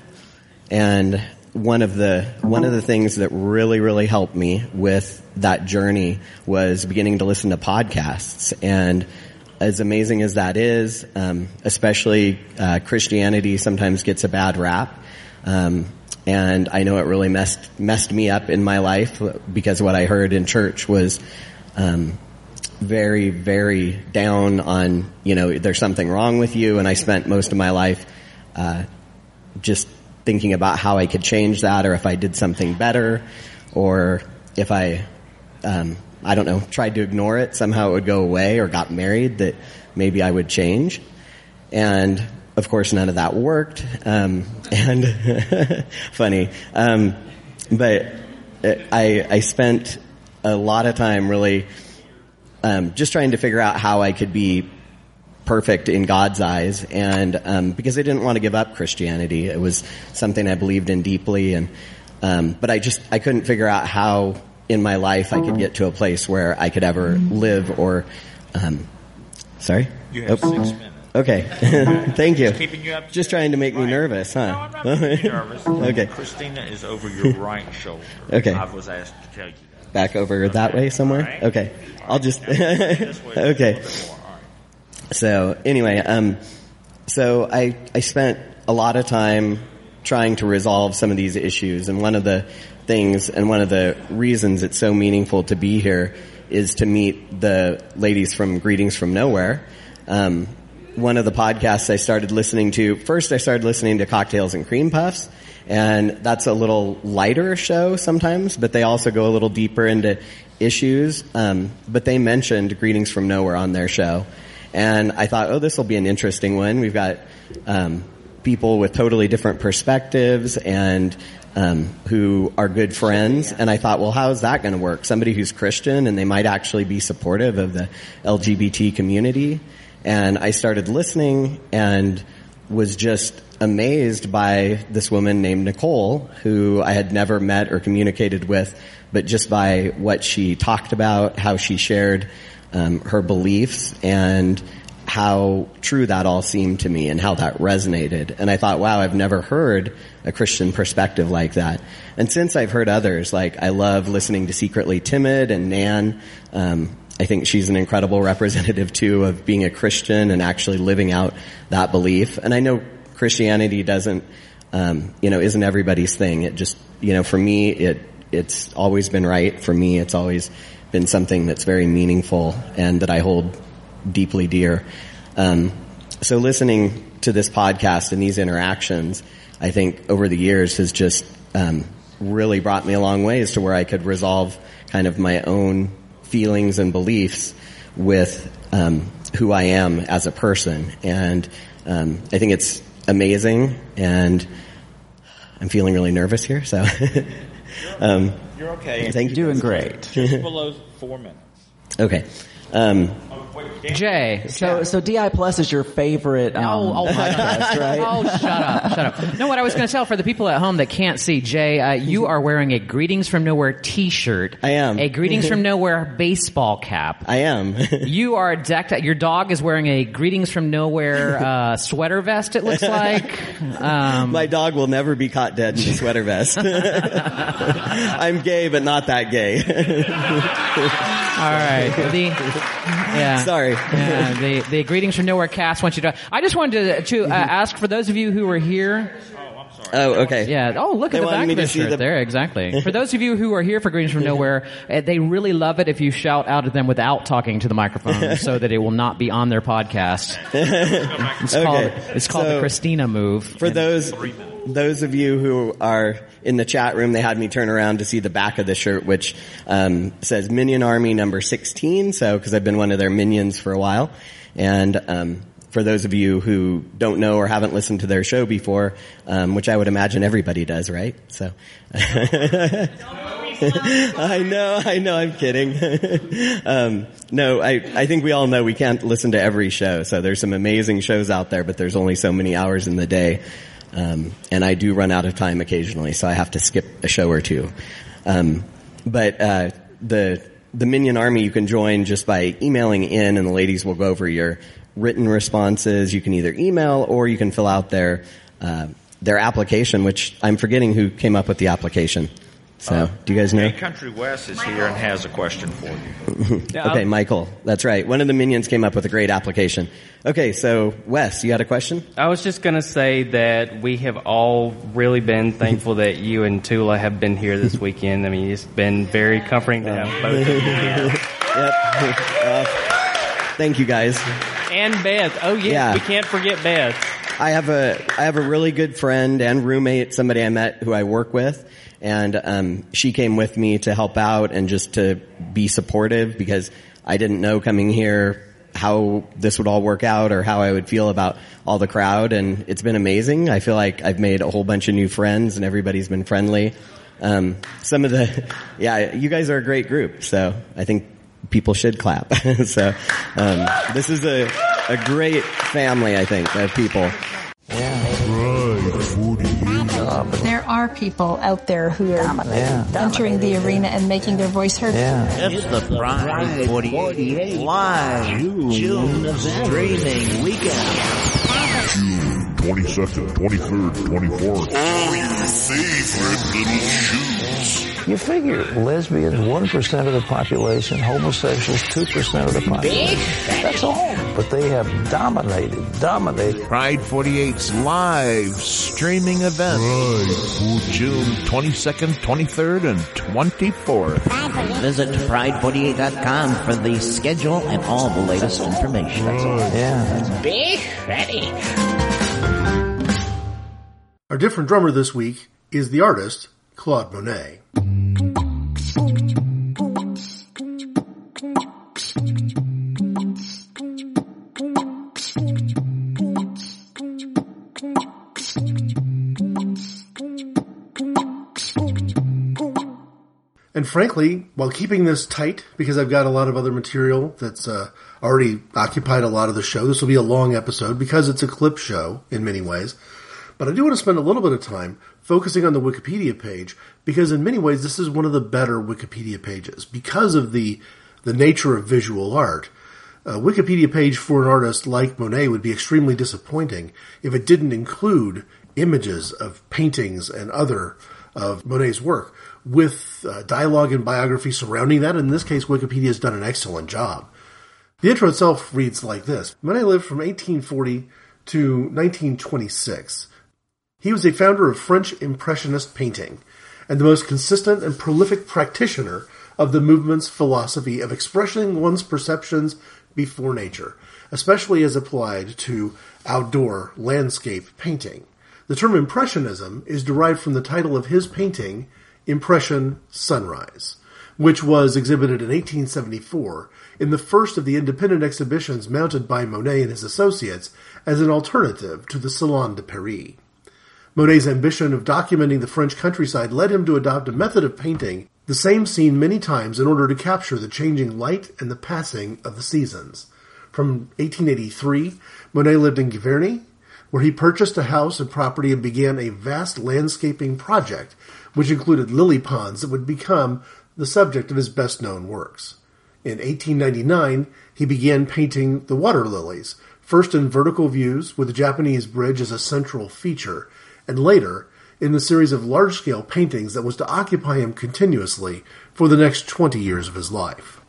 and one of the one of the things that really really helped me with that journey was beginning to listen to podcasts. And as amazing as that is um, especially uh, christianity sometimes gets a bad rap um, and i know it really messed messed me up in my life because what i heard in church was um, very very down on you know there's something wrong with you and i spent most of my life uh, just thinking about how I could change that or if I did something better or if I, um, I don't know, tried to ignore it, somehow it would go away or got married that maybe I would change. And of course none of that worked. Um, [LAUGHS] and [LAUGHS] funny. Um, but I, I spent a lot of time really, um, just trying to figure out how I could be perfect in God's eyes, and um, because I didn't want to give up Christianity, it was something I believed in deeply, and um, but I just I couldn't figure out how in my life I could get to a place where I could ever live or, um, sorry, You have Oh. six minutes. Okay, [LAUGHS] thank you. Just keeping you up Just trying to make me nervous, huh? No, I'm not making you nervous. [LAUGHS] okay, Christina is over your [LAUGHS] right shoulder. Okay. I was asked to tell you that. back over that way somewhere. Okay, I'll just okay. So anyway, um, so I I spent a lot of time trying to resolve some of these issues, and one of the things and one of the reasons it's so meaningful to be here is to meet the ladies from Greetings from Nowhere. Um, one of the podcasts I started listening to first, I started listening to Cocktails and Cream Puffs, and that's a little lighter show sometimes, but they also go a little deeper into issues. Um, but they mentioned Greetings from Nowhere on their show, and I thought, oh, this will be an interesting one. We've got um, people with totally different perspectives and um, who are good friends. And I thought, well, how is that going to work? Somebody who's Christian and they might actually be supportive of the LGBT community. And I started listening and was just amazed by this woman named Nicole, who I had never met or communicated with, but just by what she talked about, how she shared um, her beliefs, and how true that all seemed to me and how that resonated. And I thought, wow, I've never heard a Christian perspective like that. And since I've heard others, like I love listening to Secretly Timid and Nan. Um, I think she's an incredible [LAUGHS] representative too of being a Christian and actually living out that belief. And I know Christianity doesn't, um, you know, isn't everybody's thing. It just, you know, for me, it it's always been right. For me, it's always been something that's very meaningful and that I hold deeply dear. Um, so listening to this podcast and these interactions, I think over the years has just um, really brought me a long ways to where I could resolve kind of my own feelings and beliefs with um, who I am as a person, and um, I think it's amazing. And I'm feeling really nervous here, so. [LAUGHS] um, You're okay. Thank you're Doing great. Just [LAUGHS] below four minutes. Okay. Um, Jay. So, so Di Plus is your favorite. Um, Oh, oh my podcast, right? Oh, shut up, shut up. No, what I was going to tell for the people at home that can't see, Jay, uh, you are wearing a Greetings from Nowhere t-shirt. I am. A Greetings from Nowhere baseball cap. I am. [LAUGHS] you are decked out. Your dog is wearing a Greetings from Nowhere uh, sweater vest, it looks like. Um, My dog will never be caught dead in a sweater vest. [LAUGHS] I'm gay, but not that gay. [LAUGHS] All right. The, [LAUGHS] yeah. Sorry. Yeah, the, the Greetings from Nowhere cast wants you to. I just wanted to, to uh, ask for those of you who were here. Oh, okay. Yeah. Oh, look They at the wanted back me of the see shirt the- there. Exactly. [LAUGHS] For those of you who are here for Greetings from Nowhere, uh, they really love it if you shout out at them without talking to the microphone, [LAUGHS] so that it will not be on their podcast. [LAUGHS] It's Okay. called it's called the So- Christina move. For those those of you who are in the chat room, they had me turn around to see the back of the shirt, which um, says Minion Army number sixteen. So, because I've been one of their minions for a while, and um, for those of you who don't know or haven't listened to their show before, um, which I would imagine everybody does, right? So. [LAUGHS] I know, I know, I'm kidding. [LAUGHS] um, no, I, I think we all know we can't listen to every show. So there's some amazing shows out there, but there's only so many hours in the day. Um, and I do run out of time occasionally, so I have to skip a show or two. Um, but, uh, the, the Minion Army you can join just by emailing in and the ladies will go over your written responses. You can either email or you can fill out their, uh, their application, which I'm forgetting who came up with the application. So, do you guys know? Hey, Country West is here and has a question for you. [LAUGHS] okay, Michael. That's right. One of the minions came up with a great application. Okay, so Wes, you had a question? I was just going to say that we have all really been [LAUGHS] thankful that you and Tula have been here this weekend. I mean, it's been very comforting to have both of you. [LAUGHS] Yep. Uh, thank you guys. And Beth. Oh, yeah, Yeah. we can't forget Beth. I have a I have a really good friend and roommate, somebody I met who I work with, and um, she came with me to help out and just to be supportive because I didn't know coming here how this would all work out or how I would feel about all the crowd, and it's been amazing. I feel like I've made a whole bunch of new friends, and everybody's been friendly. Um, some of the, [LAUGHS] yeah, you guys are a great group, so I think people should clap. [LAUGHS] so um, this is a a great family, I think, of people. There are people out there who are entering the arena and making their voice heard. Yeah. It's the Pride 48 live June streaming weekend. June 22nd, 23rd, 24th. All your favorite little shoes. You figure lesbians, 1% of the population, homosexuals, 2% of the population. That's all. But they have dominated, dominated. Pride 48's live streaming event. June 22nd, 23rd, and 24th. Visit pride48.com for the schedule and all the latest information. Yeah. Big Freddy. Our different drummer this week is the artist Claude Monet. And frankly, while keeping this tight, because I've got a lot of other material that's uh, already occupied a lot of the show, this will be a long episode because it's a clip show in many ways. But I do want to spend a little bit of time focusing on the Wikipedia page because in many ways this is one of the better Wikipedia pages because of the the nature of visual art. A Wikipedia page for an artist like Monet would be extremely disappointing if it didn't include images of paintings and other of Monet's work with uh, dialogue and biography surrounding that. In this case, Wikipedia has done an excellent job. The intro itself reads like this Monet lived from 1840 to 1926. He was a founder of French Impressionist painting and the most consistent and prolific practitioner of the movement's philosophy of expressing one's perceptions before nature, especially as applied to outdoor landscape painting. The term Impressionism is derived from the title of his painting, Impression Sunrise, which was exhibited in 1874 in the first of the independent exhibitions mounted by Monet and his associates as an alternative to the Salon de Paris. Monet's ambition of documenting the French countryside led him to adopt a method of painting the same scene many times in order to capture the changing light and the passing of the seasons. From 1883, Monet lived in Giverny, where he purchased a house and property and began a vast landscaping project, which included lily ponds that would become the subject of his best known works. In 1899, he began painting the water lilies, first in vertical views with the Japanese bridge as a central feature, and later in the series of large scale paintings that was to occupy him continuously for the next 20 years of his life.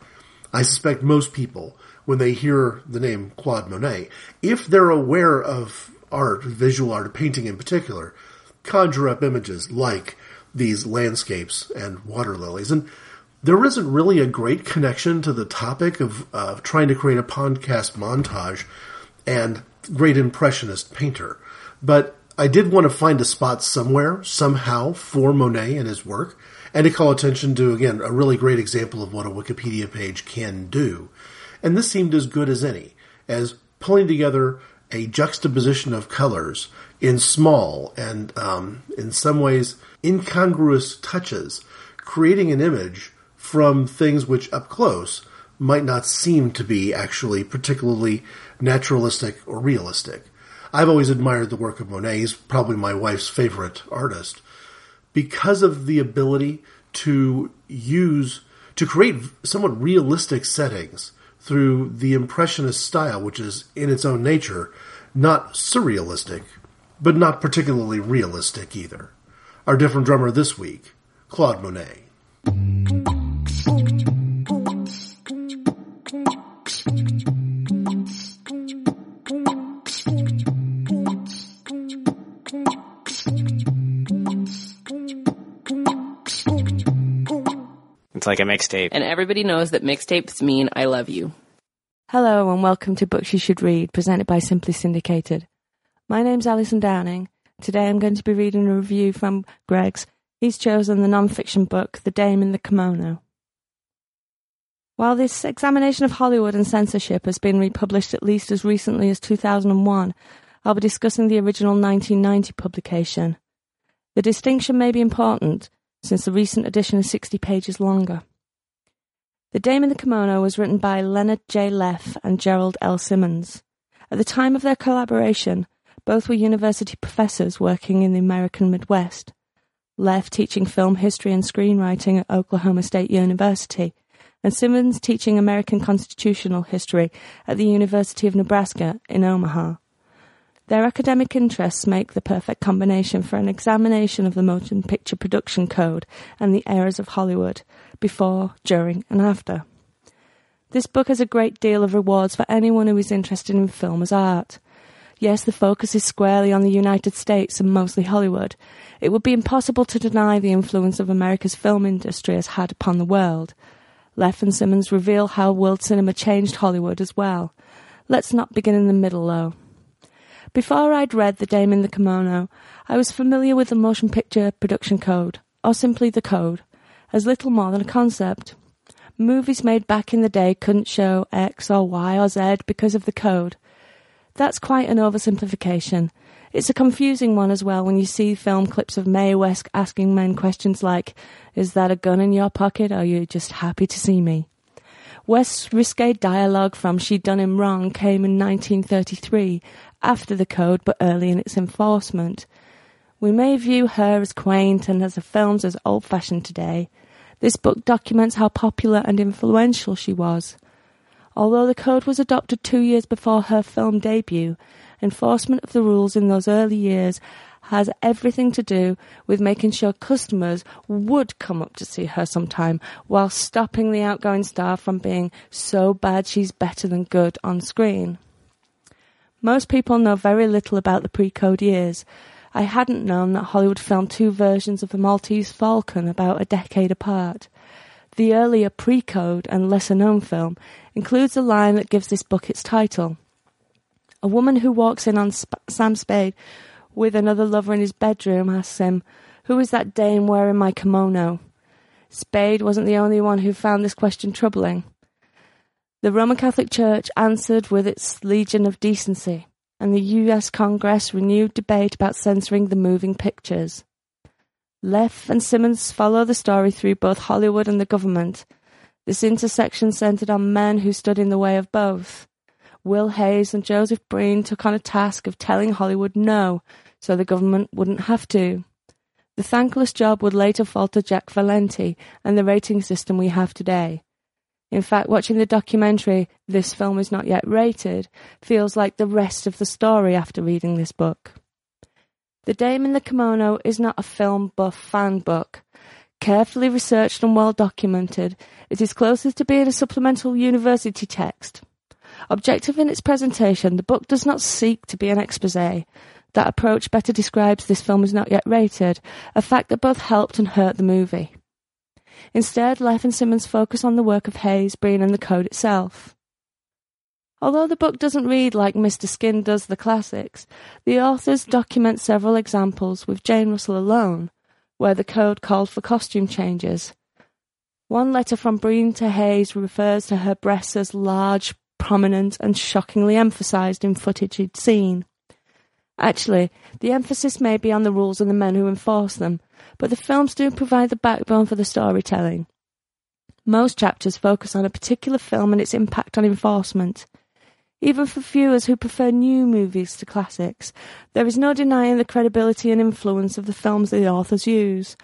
I suspect most people, when they hear the name Claude Monet, if they're aware of art, visual art, painting in particular, conjure up images like these landscapes and water lilies. And there isn't really a great connection to the topic of, of trying to create a podcast montage and great impressionist painter. But I did want to find a spot somewhere, somehow, for Monet and his work, and to call attention to, again, a really great example of what a Wikipedia page can do. And this seemed as good as any, as pulling together a juxtaposition of colors in small and, um, in some ways, incongruous touches, creating an image from things which, up close, might not seem to be actually particularly naturalistic or realistic. I've always admired the work of Monet. He's probably my wife's favorite artist because of the ability to use, to create somewhat realistic settings through the Impressionist style, which is in its own nature not surrealistic, but not particularly realistic either. Our different drummer this week, Claude Monet. It's like a mixtape. And everybody knows that mixtapes mean I love you. Hello and welcome to Books You Should Read, presented by Simply Syndicated. My name's Alison Downing. Today I'm going to be reading a review from Greg's. He's chosen the non-fiction book, The Dame in the Kimono. While this examination of Hollywood and censorship has been republished at least as recently as 2001, I'll be discussing the original 1990 publication. The distinction may be important, since the recent edition is 60 pages longer. The Dame in the Kimono was written by Leonard J. Leff and Jerold L. Simmons. At the time of their collaboration, both were university professors working in the American Midwest. Leff teaching film history and screenwriting at Oklahoma State University, and Simmons teaching American constitutional history at the University of Nebraska in Omaha. Their academic interests make the perfect combination for an examination of the motion picture production code and the errors of Hollywood, before, during, and after. This book has a great deal of rewards for anyone who is interested in film as art. Yes, the focus is squarely on the United States and mostly Hollywood. It would be impossible to deny the influence of America's film industry has had upon the world. Leff and Simmons reveal how world cinema changed Hollywood as well. Let's not begin in the middle, though. Before I'd read The Dame in the Kimono, I was familiar with the motion picture production code, or simply the code, as little more than a concept. Movies made back in the day couldn't show X or Y or Z because of the code. That's quite an oversimplification. It's a confusing one as well when you see film clips of Mae West asking men questions like, Is that a gun in your pocket or are you just happy to see me? West's risque dialogue from She'd Done Him Wrong came in 1933 after the code but early in its enforcement. We may view her as quaint and as the films as old fashioned today. This book documents how popular and influential she was. Although the code was adopted two years before her film debut, enforcement of the rules in those early years has everything to do with making sure customers would come up to see her sometime while stopping the outgoing star from being so bad she's better than good on screen. Most people know very little about the pre-code years. I hadn't known that Hollywood filmed two versions of The Maltese Falcon about a decade apart. The earlier pre-code and lesser known film includes a line that gives this book its title. A woman who walks in on Sp- Sam Spade with another lover in his bedroom asks him, Who is that dame wearing my kimono? Spade wasn't the only one who found this question troubling. The Roman Catholic Church answered with its Legion of Decency, and the US Congress renewed debate about censoring the moving pictures. Leff and Simmons follow the story through both Hollywood and the government. This intersection centered on men who stood in the way of both. Will Hays and Joseph Breen took on a task of telling Hollywood no, so the government wouldn't have to. The thankless job would later fall to Jack Valenti and the rating system we have today. In fact, watching the documentary, This Film Is Not Yet Rated, feels like the rest of the story after reading this book. The Dame in the Kimono is not a film buff fan book. Carefully researched and well documented, it is closest to being a supplemental university text. Objective in its presentation, the book does not seek to be an expose. That approach better describes this film is not yet rated, a fact that both helped and hurt the movie. Instead, Leff and Simmons focus on the work of Hays, Breen, and the code itself. Although the book doesn't read like Mr. Skin does the classics, the authors document several examples, with Jane Russell alone, where the code called for costume changes. One letter from Breen to Hays refers to her breasts as large, prominent, and shockingly emphasized in footage he'd seen. Actually, the emphasis may be on the rules and the men who enforce them, but the films do provide the backbone for the storytelling. Most chapters focus on a particular film and its impact on enforcement. Even for viewers who prefer new movies to classics, there is no denying the credibility and influence of the films the authors use.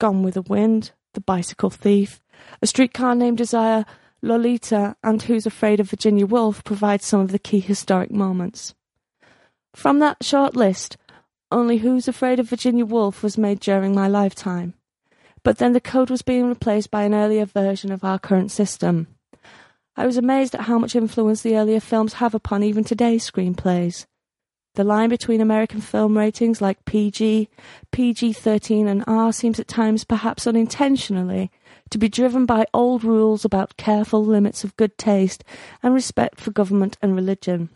Gone with the Wind, The Bicycle Thief, A Streetcar Named Desire, Lolita, and Who's Afraid of Virginia Woolf provide some of the key historic moments. From that short list, only Who's Afraid of Virginia Woolf was made during my lifetime. But then the code was being replaced by an earlier version of our current system. I was amazed at how much influence the earlier films have upon even today's screenplays. The line between American film ratings like PG, PG 13, and R seems at times, perhaps unintentionally, to be driven by old rules about careful limits of good taste and respect for government and religion.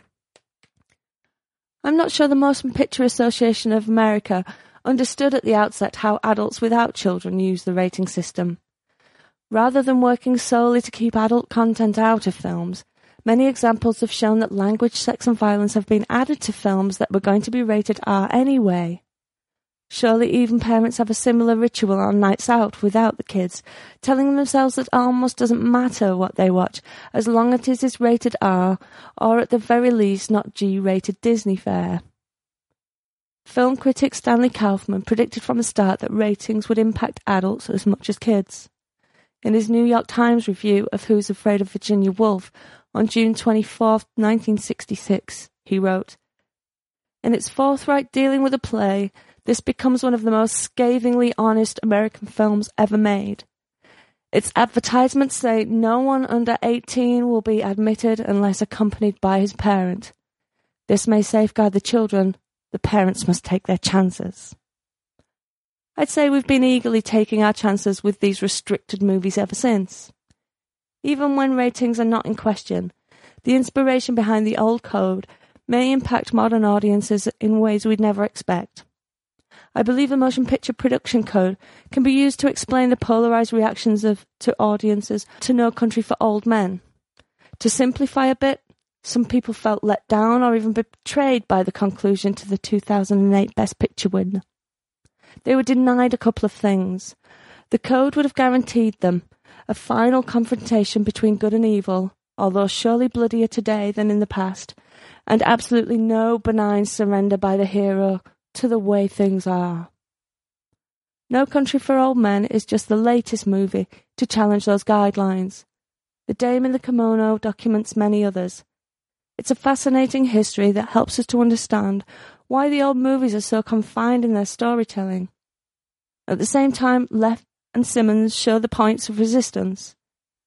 I'm not sure the Motion Picture Association of America understood at the outset how adults without children use the rating system. Rather than working solely to keep adult content out of films, many examples have shown that language, sex, and violence have been added to films that were going to be rated R anyway. Surely even parents have a similar ritual on nights out without the kids, telling themselves that almost doesn't matter what they watch as long as it is rated R, or at the very least not G rated Disney fare. Film critic Stanley Kauffmann predicted from the start that ratings would impact adults as much as kids. In his New York Times review of Who's Afraid of Virginia Woolf on June 24, 1966, he wrote, In its forthright dealing with a play, this becomes one of the most scathingly honest American films ever made. Its advertisements say no one under 18 will be admitted unless accompanied by his parent. This may safeguard the children, the parents must take their chances. I'd say we've been eagerly taking our chances with these restricted movies ever since. Even when ratings are not in question, the inspiration behind the old code may impact modern audiences in ways we'd never expect. I believe the motion picture production code can be used to explain the polarized reactions of to audiences to No Country for Old Men. To simplify a bit, some people felt let down or even betrayed by the conclusion to the 2008 Best Picture winner. They were denied a couple of things. The code would have guaranteed them a final confrontation between good and evil, although surely bloodier today than in the past, and absolutely no benign surrender by the hero to the way things are. No Country for Old Men is just the latest movie to challenge those guidelines. The Dame in the Kimono documents many others. It's a fascinating history that helps us to understand why the old movies are so confined in their storytelling. At the same time, Leff and Simmons show the points of resistance.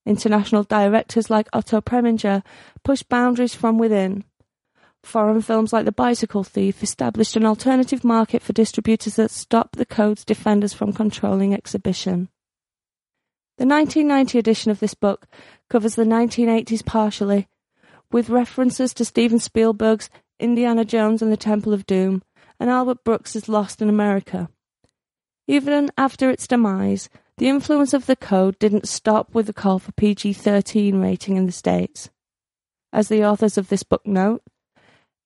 International directors like Otto Preminger push boundaries from within. Foreign films like The Bicycle Thief established an alternative market for distributors that stop the code's defenders from controlling exhibition. The 1990 edition of this book covers the 1980s partially, with references to Steven Spielberg's Indiana Jones and the Temple of Doom and Albert Brooks's Lost in America. Even after its demise, the influence of the code didn't stop with the call for PG 13 rating in the States. As the authors of this book note,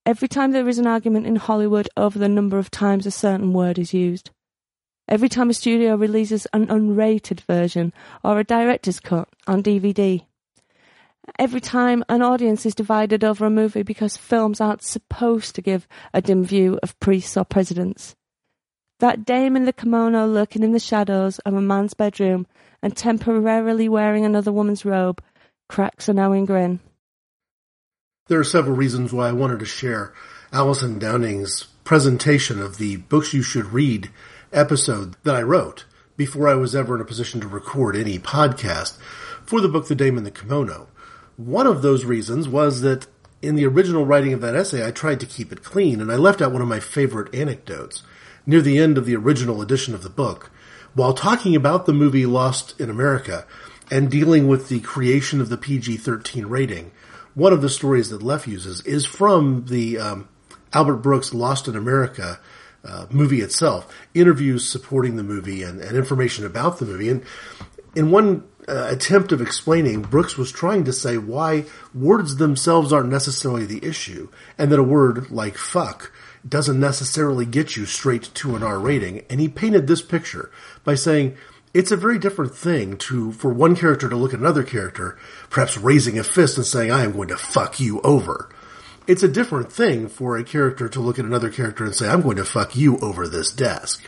every time there is an argument in Hollywood over the number of times a certain word is used, every time a studio releases an unrated version or a director's cut on DVD, every time an audience is divided over a movie because films aren't supposed to give a dim view of priests or presidents, that dame in the kimono lurking in the shadows of a man's bedroom and temporarily wearing another woman's robe cracks a knowing grin. There are several reasons why I wanted to share Allison Downing's presentation of the Books You Should Read episode that I wrote before I was ever in a position to record any podcast for the book The Dame in the Kimono. One of those reasons was that in the original writing of that essay, I tried to keep it clean and I left out one of my favorite anecdotes near the end of the original edition of the book, while talking about the movie Lost in America and dealing with the creation of the PG 13 rating, one of the stories that Leff uses is from the um, Albert Brooks Lost in America uh, movie itself, interviews supporting the movie and, and, information about the movie. And in one uh, attempt of explaining, Brooks was trying to say why words themselves aren't necessarily the issue, and that a word like fuck doesn't necessarily get you straight to an R rating. And he painted this picture by saying it's a very different thing to for one character to look at another character, perhaps raising a fist and saying, I am going to fuck you over. It's a different thing for a character to look at another character and say, I'm going to fuck you over this desk.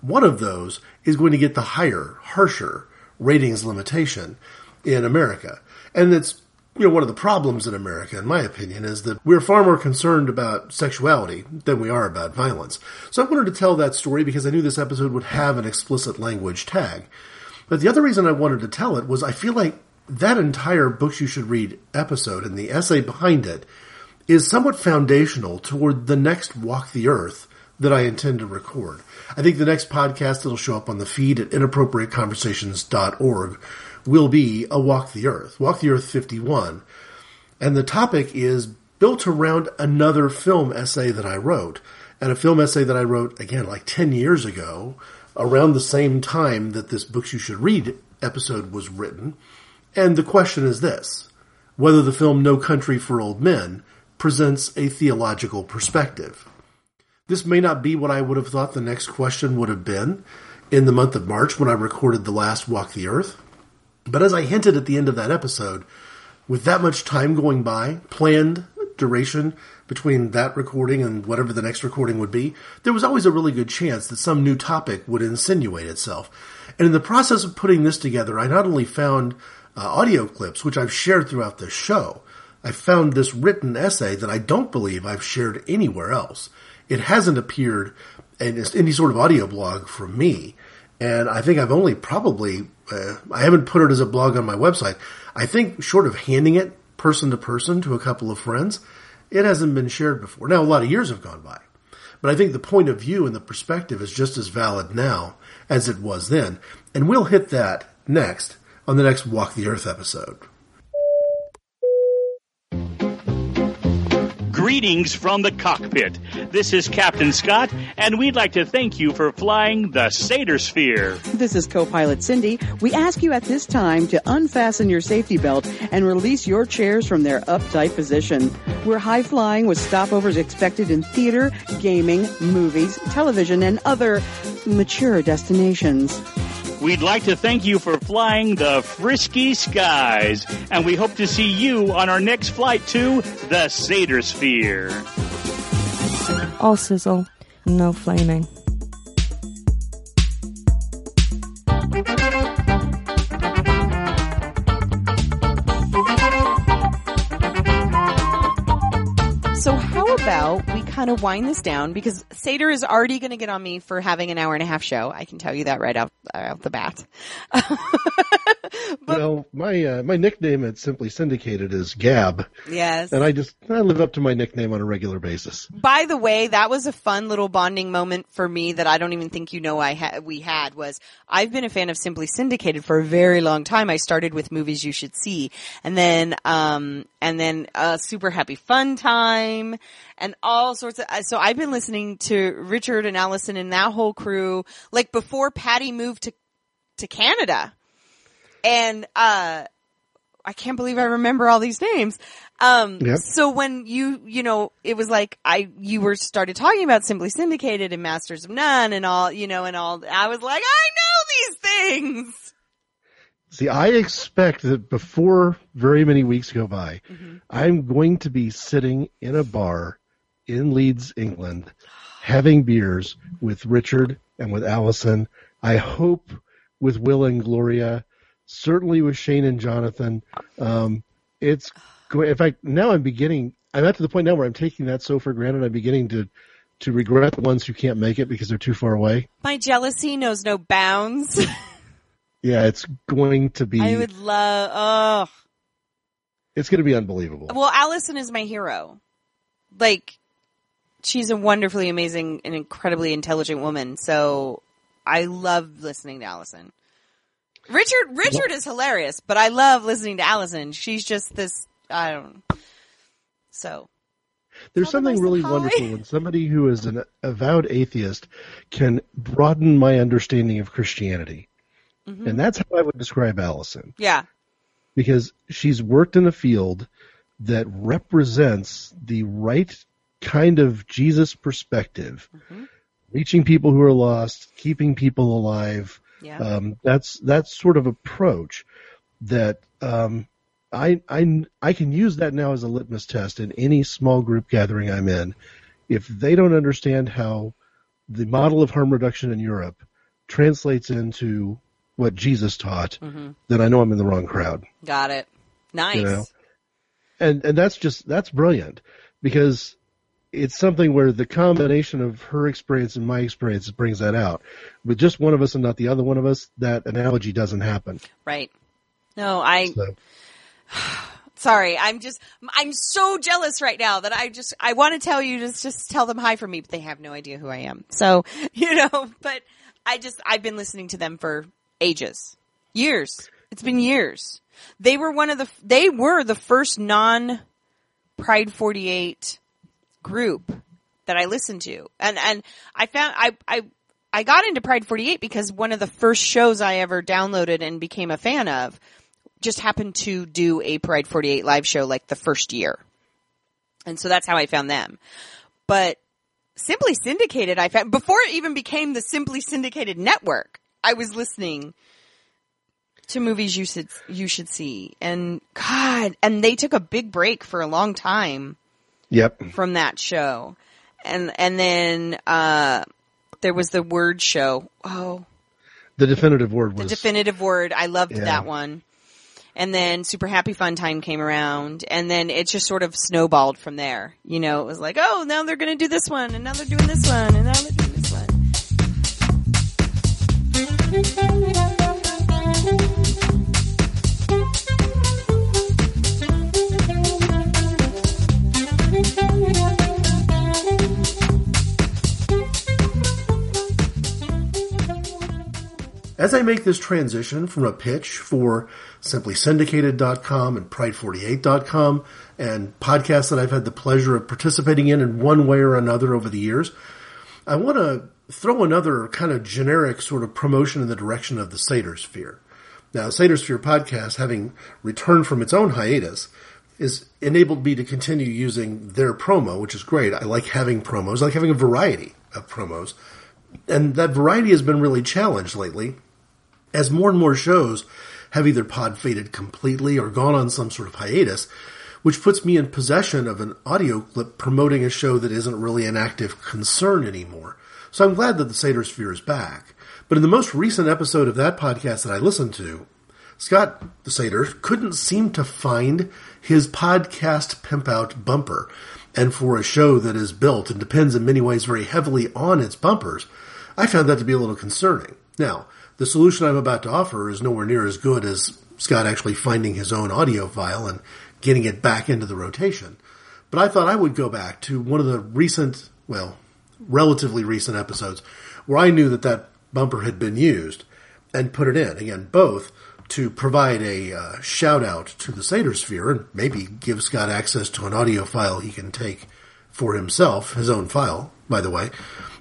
One of those is going to get the higher, harsher ratings limitation in America. And it's you know, one of the problems in America, in my opinion, is that we're far more concerned about sexuality than we are about violence. So I wanted to tell that story because I knew this episode would have an explicit language tag. But the other reason I wanted to tell it was I feel like that entire Books You Should Read episode and the essay behind it is somewhat foundational toward the next Walk the Earth that I intend to record. I think the next podcast that'll show up on the feed at inappropriateconversations.org will be a Walk the Earth, Walk the Earth 51. And the topic is built around another film essay that I wrote. And a film essay that I wrote, again, like 10 years ago, around the same time that this Books You Should Read episode was written. And the question is this whether the film No Country for Old Men presents a theological perspective. This may not be what I would have thought the next question would have been in the month of March when I recorded the last Walk the Earth. But as I hinted at the end of that episode, with that much time going by, planned duration between that recording and whatever the next recording would be, there was always a really good chance that some new topic would insinuate itself. And in the process of putting this together, I not only found uh, audio clips, which I've shared throughout the show, I found this written essay that I don't believe I've shared anywhere else. It hasn't appeared in any sort of audio blog from me. And I think I've only probably uh, I haven't put it as a blog on my website. I think short of handing it person to person to a couple of friends, it hasn't been shared before. Now a lot of years have gone by, but I think the point of view and the perspective is just as valid now as it was then. And we'll hit that next on the next Walk the Earth episode. Greetings from the cockpit. This is Captain Scott, and we'd like to thank you for flying the Seder Sphere. This is co-pilot Cindy. We ask you at this time to unfasten your safety belt and release your chairs from their uptight position. We're high flying with stopovers expected in theater, gaming, movies, television, and other mature destinations. We'd like to thank you for flying the frisky skies, and we hope to see you on our next flight to the Seder Sphere. All sizzle, no flaming. Kind of wind this down because Seder is already going to get on me for having an hour and a half show. I can tell you that right out, out the bat. [LAUGHS] well, my uh, my nickname at Simply Syndicated is Gab. Yes. And I just I live up to my nickname on a regular basis. By the way, that was a fun little bonding moment for me that I don't even think you know I ha- we had was I've been a fan of Simply Syndicated for a very long time. I started with movies you should see and then um and then uh super happy fun time and all sorts of so I've been listening to Richard and Allison and that whole crew like before Patty moved to to Canada. And uh I can't believe I remember all these names. Um, Yep. so when you, you know, it was like I, you were started talking about Simply Syndicated and Masters of None and all, you know, and all, I was like, I know these things. See, I expect that before very many weeks go by, I'm going to be sitting in a bar in Leeds, England, having beers with Richard and with Allison. I hope with Will and Gloria, certainly with Shane and Jonathan. Um, it's going. In fact, now I'm beginning. I'm at to the point now where I'm taking that so for granted. I'm beginning to to regret the ones who can't make it because they're too far away. My jealousy knows no bounds. [LAUGHS] Yeah, it's going to be. I would love, oh, It's going to be unbelievable. well, Allison is my hero. Like, she's a wonderfully amazing and incredibly intelligent woman. So I love listening to Allison. Richard, Richard is hilarious, but I love listening to Allison. She's just this, I don't So. There's something really wonderful when somebody who is an avowed atheist can broaden my understanding of Christianity. Mhm. And that's how I would describe Allison. Yeah. Because she's worked in a field that represents the right kind of Jesus perspective, Mm-hmm. reaching people who are lost, keeping people alive. Yeah. Um, that's that sort of approach that um, I, I I can use that now as a litmus test in any small group gathering I'm in. If they don't understand how the model of harm reduction in Europe translates into what Jesus taught, Mhm. then I know I'm in the wrong crowd. Got it. Nice. You know? And and that's just that's brilliant because it's something where the combination of her experience and my experience brings that out. With just one of us and not the other one of us, that analogy doesn't happen. Right. No, I, So sorry, I'm just, I'm so jealous right now that I just, I want to tell you, just, just tell them hi for me, but they have no idea who I am. So, [LAUGHS] you know, but I just, I've been listening to them for ages. Years. It's been years. They were one of the, they were the first non Pride 48 group that I listened to. And, and I found, I, I, I got into Pride 48 because one of the first shows I ever downloaded and became a fan of just happened to do a Pride 48 live show like the first year. And so that's how I found them. But Simply Syndicated, I found, before it even became the Simply Syndicated network, I was listening to movies you should, you should see. And God, and they took a big break for a long time Yep. from that show. And, and then, uh, there was the word show. Oh, The definitive word the definitive word. I loved Yeah. that one. And then Super Happy Fun Time came around, and then it just sort of snowballed from there. You know, it was like, oh, now they're going to do this one, and now they're doing this one, and now they're doing this one. As I make this transition from a pitch for simplysyndicated.com and pride48.com and podcasts that I've had the pleasure of participating in in one way or another over the years, I want to throw another kind of generic sort of promotion in the direction of the Seder Sphere. Now, Seder Sphere podcast, having returned from its own hiatus, is enabled me to continue using their promo, which is great. I like having promos. I like having a variety of promos. And that variety has been really challenged lately as more and more shows have either pod faded completely or gone on some sort of hiatus, which puts me in possession of an audio clip promoting a show that isn't really an active concern anymore. So I'm glad that the Seder Sphere is back. But in the most recent episode of that podcast that I listened to, Scott the Seder couldn't seem to find his podcast pimp out bumper. And for a show that is built and depends in many ways very heavily on its bumpers, I found that to be a little concerning. Now, the solution I'm about to offer is nowhere near as good as Scott actually finding his own audio file and getting it back into the rotation. But I thought I would go back to one of the recent, well, relatively recent episodes where I knew that that bumper had been used and put it in. Again, both to provide a uh, shout out to the Seder Sphere and maybe give Scott access to an audio file he can take for himself, his own file, by the way,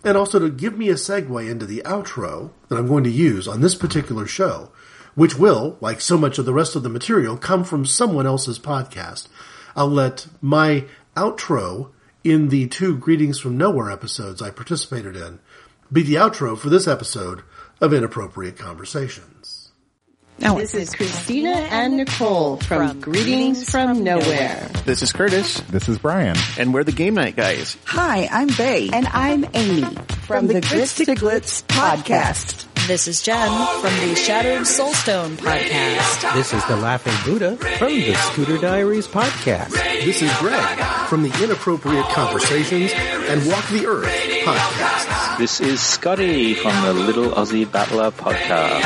and also to give me a segue into the outro that I'm going to use on this particular show, which will, like so much of the rest of the material, come from someone else's podcast. I'll let my outro in the two Greetings from Nowhere episodes I participated in be the outro for this episode of Inappropriate Conversations. This is Christina and Nicole from Greetings from Nowhere. This is Curtis. This is Brian. And we're the Game Night Guys. Hi, I'm Bay. And I'm Amy from, the Grits to Glitz podcast. This is Jen from the Shattered Soulstone podcast. This is the Laughing Buddha from the Scooter Diaries podcast. This is Greg from the Inappropriate Conversations and Walk the Earth podcasts. This is Scotty from the Little Aussie Battler podcast.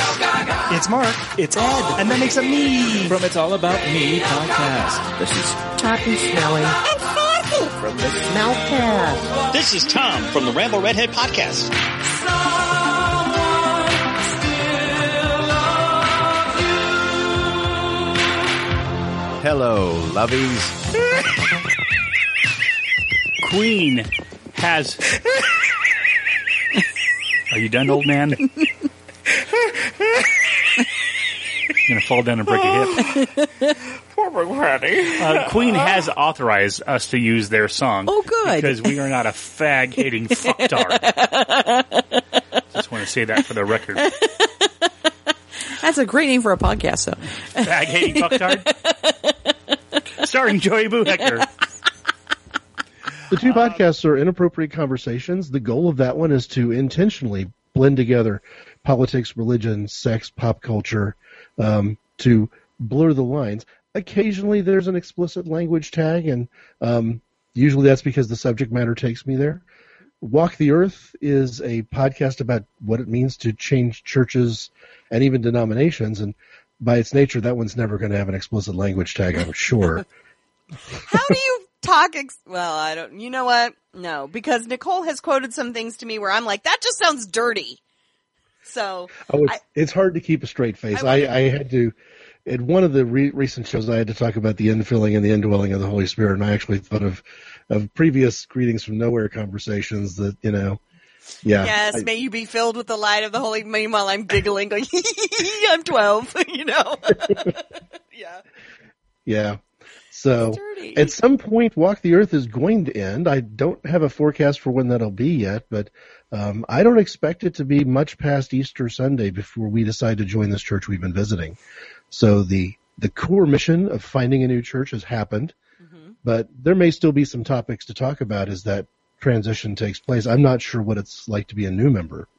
It's Mark, it's Ed, and that makes a me from It's All About Me podcast. This is Toppy Smelly and Fancy from the Smellcast. This is Tom from the Ramble Redhead podcast. Hello, lovies. [LAUGHS] Queen has. Are you done, old man? [LAUGHS] You're gonna fall down and break a hip. [LAUGHS] Poor McGratty. Uh, Queen has authorized us to use their song. Oh, good. Because we are not a fag hating fucktard. [LAUGHS] Just want to say that for the record. That's a great name for a podcast, though. Fag hating fucktard. Starring Joey Boo Hector. The two podcasts are inappropriate conversations. The goal of that one is to intentionally blend together politics, religion, sex, pop culture, um, to blur the lines. Occasionally, there's an explicit language tag, and um, usually that's because the subject matter takes me there. Walk the Earth is a podcast about what it means to change churches and even denominations, and by its nature, that one's never going to have an explicit language tag, I'm sure. [LAUGHS] How do you talk? Ex- well, I don't. You know what? No, because Nicole has quoted some things to me where I'm like, that just sounds dirty. So oh, it's, I, it's hard to keep a straight face. I, I, I had to. In one of the re- recent shows, I had to talk about the infilling and the indwelling of the Holy Spirit, and I actually thought of of previous greetings from nowhere conversations that you know. Yeah. Yes, I, may you be filled with the light of the Holy. Meanwhile, I'm giggling, [LAUGHS] going, [LAUGHS] "I'm 12," [LAUGHS] you know. yeah. Yeah. So at some point, Walk the Earth is going to end. I don't have a forecast for when that'll be yet, but um, I don't expect it to be much past Easter Sunday before we decide to join this church we've been visiting. So the the core mission of finding a new church has happened, mm-hmm. but there may still be some topics to talk about as that transition takes place. I'm not sure what it's like to be a new member.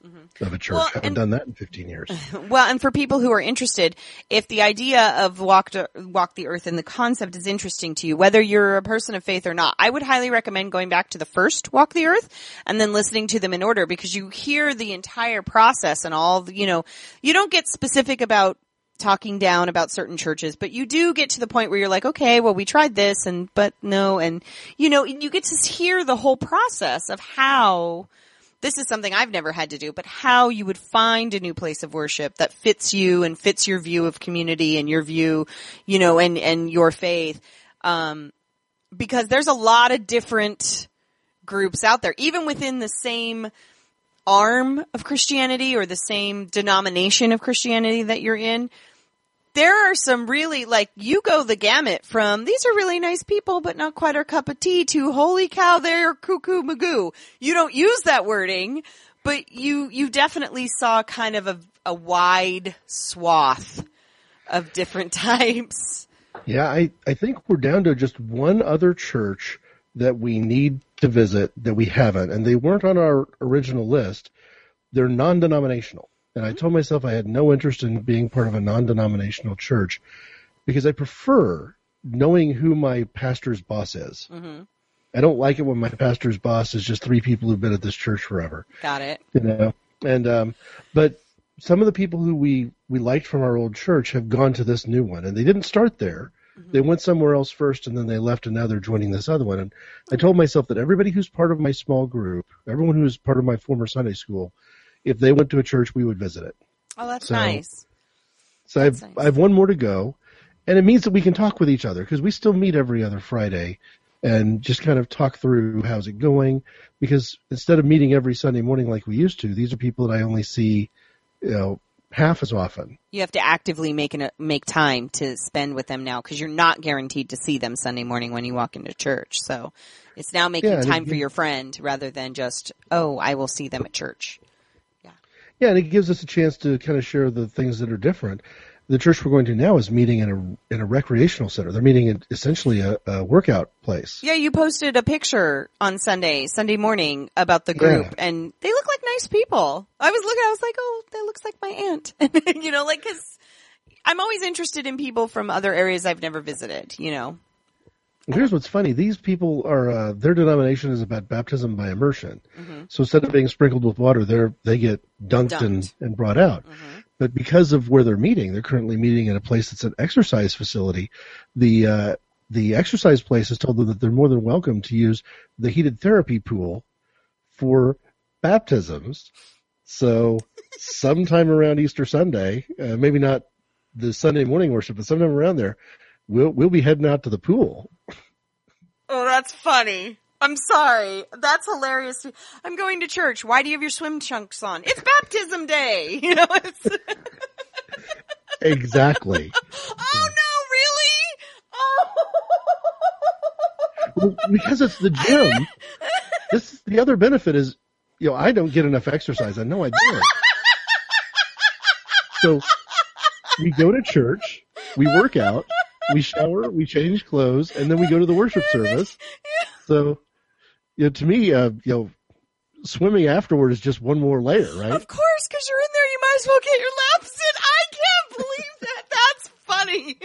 Of a church. Well, I haven't done that in 15 years. [LAUGHS] Well, and for people who are interested, if the idea of walk to, walk the earth and the concept is interesting to you, whether you're a person of faith or not, I would highly recommend going back to the first walk the earth and then listening to them in order because you hear the entire process and all, the, you know, you don't get specific about talking down about certain churches, but you do get to the point where you're like, okay, well, we tried this and, but no, and you know, you get to hear the whole process of how this is something I've never had to do, but how you would find a new place of worship that fits you and fits your view of community and your view, you know, and, and your faith. Um, because there's a lot of different groups out there, even within the same, arm of Christianity or the same denomination of Christianity that you're in, there are some really like you go the gamut from these are really nice people but not quite our cup of tea to holy cow they're cuckoo magoo. You don't use that wording, but you you definitely saw kind of a, a wide swath of different [LAUGHS] types. Yeah, I, I think we're down to just one other church that we need to visit that we haven't, and they weren't on our original list. They're non-denominational, and I told myself I had no interest in being part of a non-denominational church because I prefer knowing who my pastor's boss is. Mm-hmm. I don't like it when my pastor's boss is just three people who've been at this church forever. Got it. You know, and um, but some of the people who we we liked from our old church have gone to this new one, and they didn't start there. Mm-hmm. They went somewhere else first, and then they left, and now they're joining this other one. And I told myself that everybody who's part of my small group, everyone who's part of my former Sunday school, if they went to a church, we would visit it. Oh, that's So- nice. So I've I have one more to go, and it means that we can talk with each other because we still meet every other Friday, and just kind of talk through how's it going. Because instead of meeting every Sunday morning like we used to, these are people that I only see, you know, half as often. You have to actively make an, make time to spend with them now because you're not guaranteed to see them Sunday morning when you walk into church. So it's now making Yeah, time it- for your friend rather than just, oh, I will see them at church. Yeah, and it gives us a chance to kind of share the things that are different. The church we're going to now is meeting in a in a recreational center. They're meeting in essentially a, a workout place. Yeah, you posted a picture on Sunday, Sunday morning about the group Yeah. and they look like nice people. I was looking, I was like, oh, that looks like my aunt. [LAUGHS] you know, like, cause I'm always interested in people from other areas I've never visited, you know. Here's what's funny: these people are uh, their denomination is about baptism by immersion. So instead of being sprinkled with water, they're they get dunked, and and brought out. But because of where they're meeting, they're currently meeting in a place that's an exercise facility. The uh, the exercise place has told them that they're more than welcome to use the heated therapy pool for baptisms. So sometime around Easter Sunday, uh, maybe not the Sunday morning worship, but sometime around there, we'll we'll be heading out to the pool. Oh, that's funny. I'm sorry. That's hilarious. I'm going to church. Why do you have your swim trunks on? It's baptism day. [LAUGHS] You know, it's, [LAUGHS] Exactly. oh no, really? Oh. well, because it's the oh. gym. This the other benefit is, you know, I don't get enough exercise. I know I don't. So we go to church, we work out, we shower, we change clothes, and then we go to the worship service. So, you know, to me, uh, you know, swimming afterward is just one more layer, right? Of course, because you're in there, you might as well get your laps in. I can't believe that. That's funny.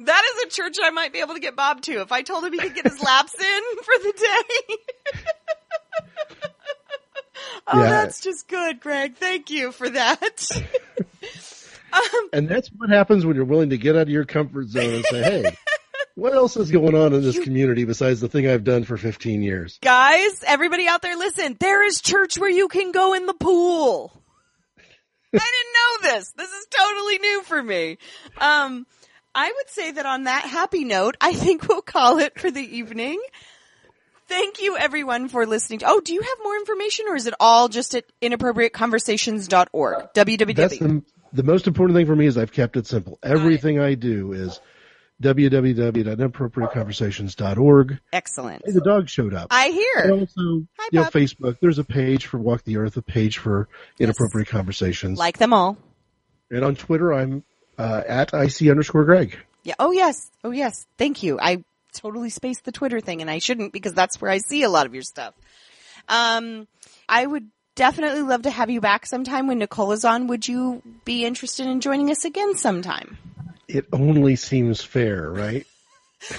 [LAUGHS] that is a church I might be able to get Bob to if I told him he could get his [LAUGHS] laps in for the day. [LAUGHS] oh, Yeah. that's just good, Greg. Thank you for that. And that's what happens when you're willing to get out of your comfort zone and say, "Hey, [LAUGHS] what else is going on in this community besides the thing I've done for 15 years?" Guys, everybody out there, listen. There is church where you can go in the pool. [LAUGHS] I didn't know this. This is totally new for me. Um, I would say that on that happy note, I think we'll call it for the evening. Thank you everyone for listening. Oh, do you have more information or is it all just at inappropriateconversations.org? www. That's the the most important thing for me is I've kept it simple. Everything I do is www.inappropriateconversations.org. Excellent. Hey, the dog showed up. I hear. And also, you know, Facebook. There's a page for Walk the Earth, a page for inappropriate conversations. Like them all. and on Twitter, I'm uh, at ic underscore Greg. Yeah. Oh yes. Oh yes. Thank you. I totally spaced the Twitter thing and I shouldn't because that's where I see a lot of your stuff. Um, I would definitely love to have you back sometime when Nicole is on. Would you be interested in joining us again sometime? It only seems fair, right? [LAUGHS]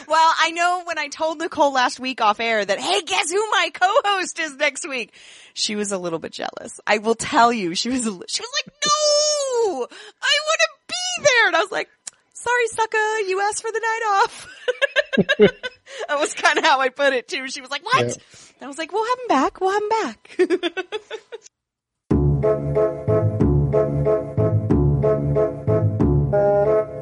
Well, I know when I told Nicole last week off air that, hey, guess who my co-host is next week? She was a little bit jealous. I will tell you, she was, she was like, no, I want to be there. And I was like, sorry, sucker, you asked for the night off. [LAUGHS] that was kind of how I put it too. She was like, what? Yeah. And I was like, we'll have him back. We'll have him back. Thank [LAUGHS] you.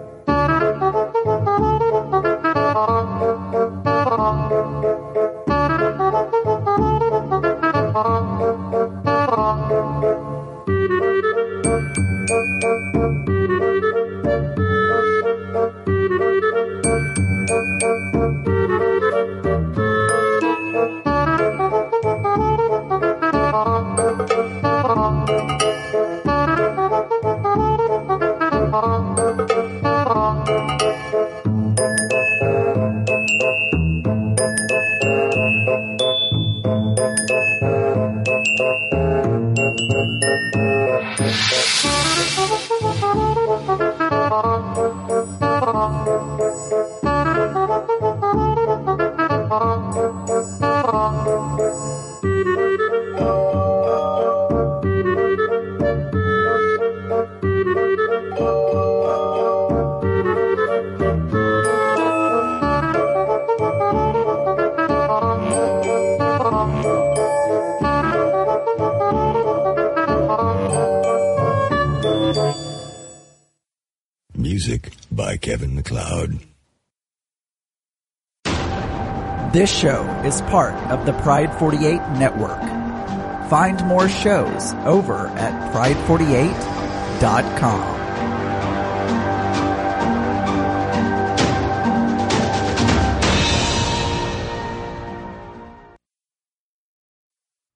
Part of the Pride 48 network. Find more shows over at pride48.com.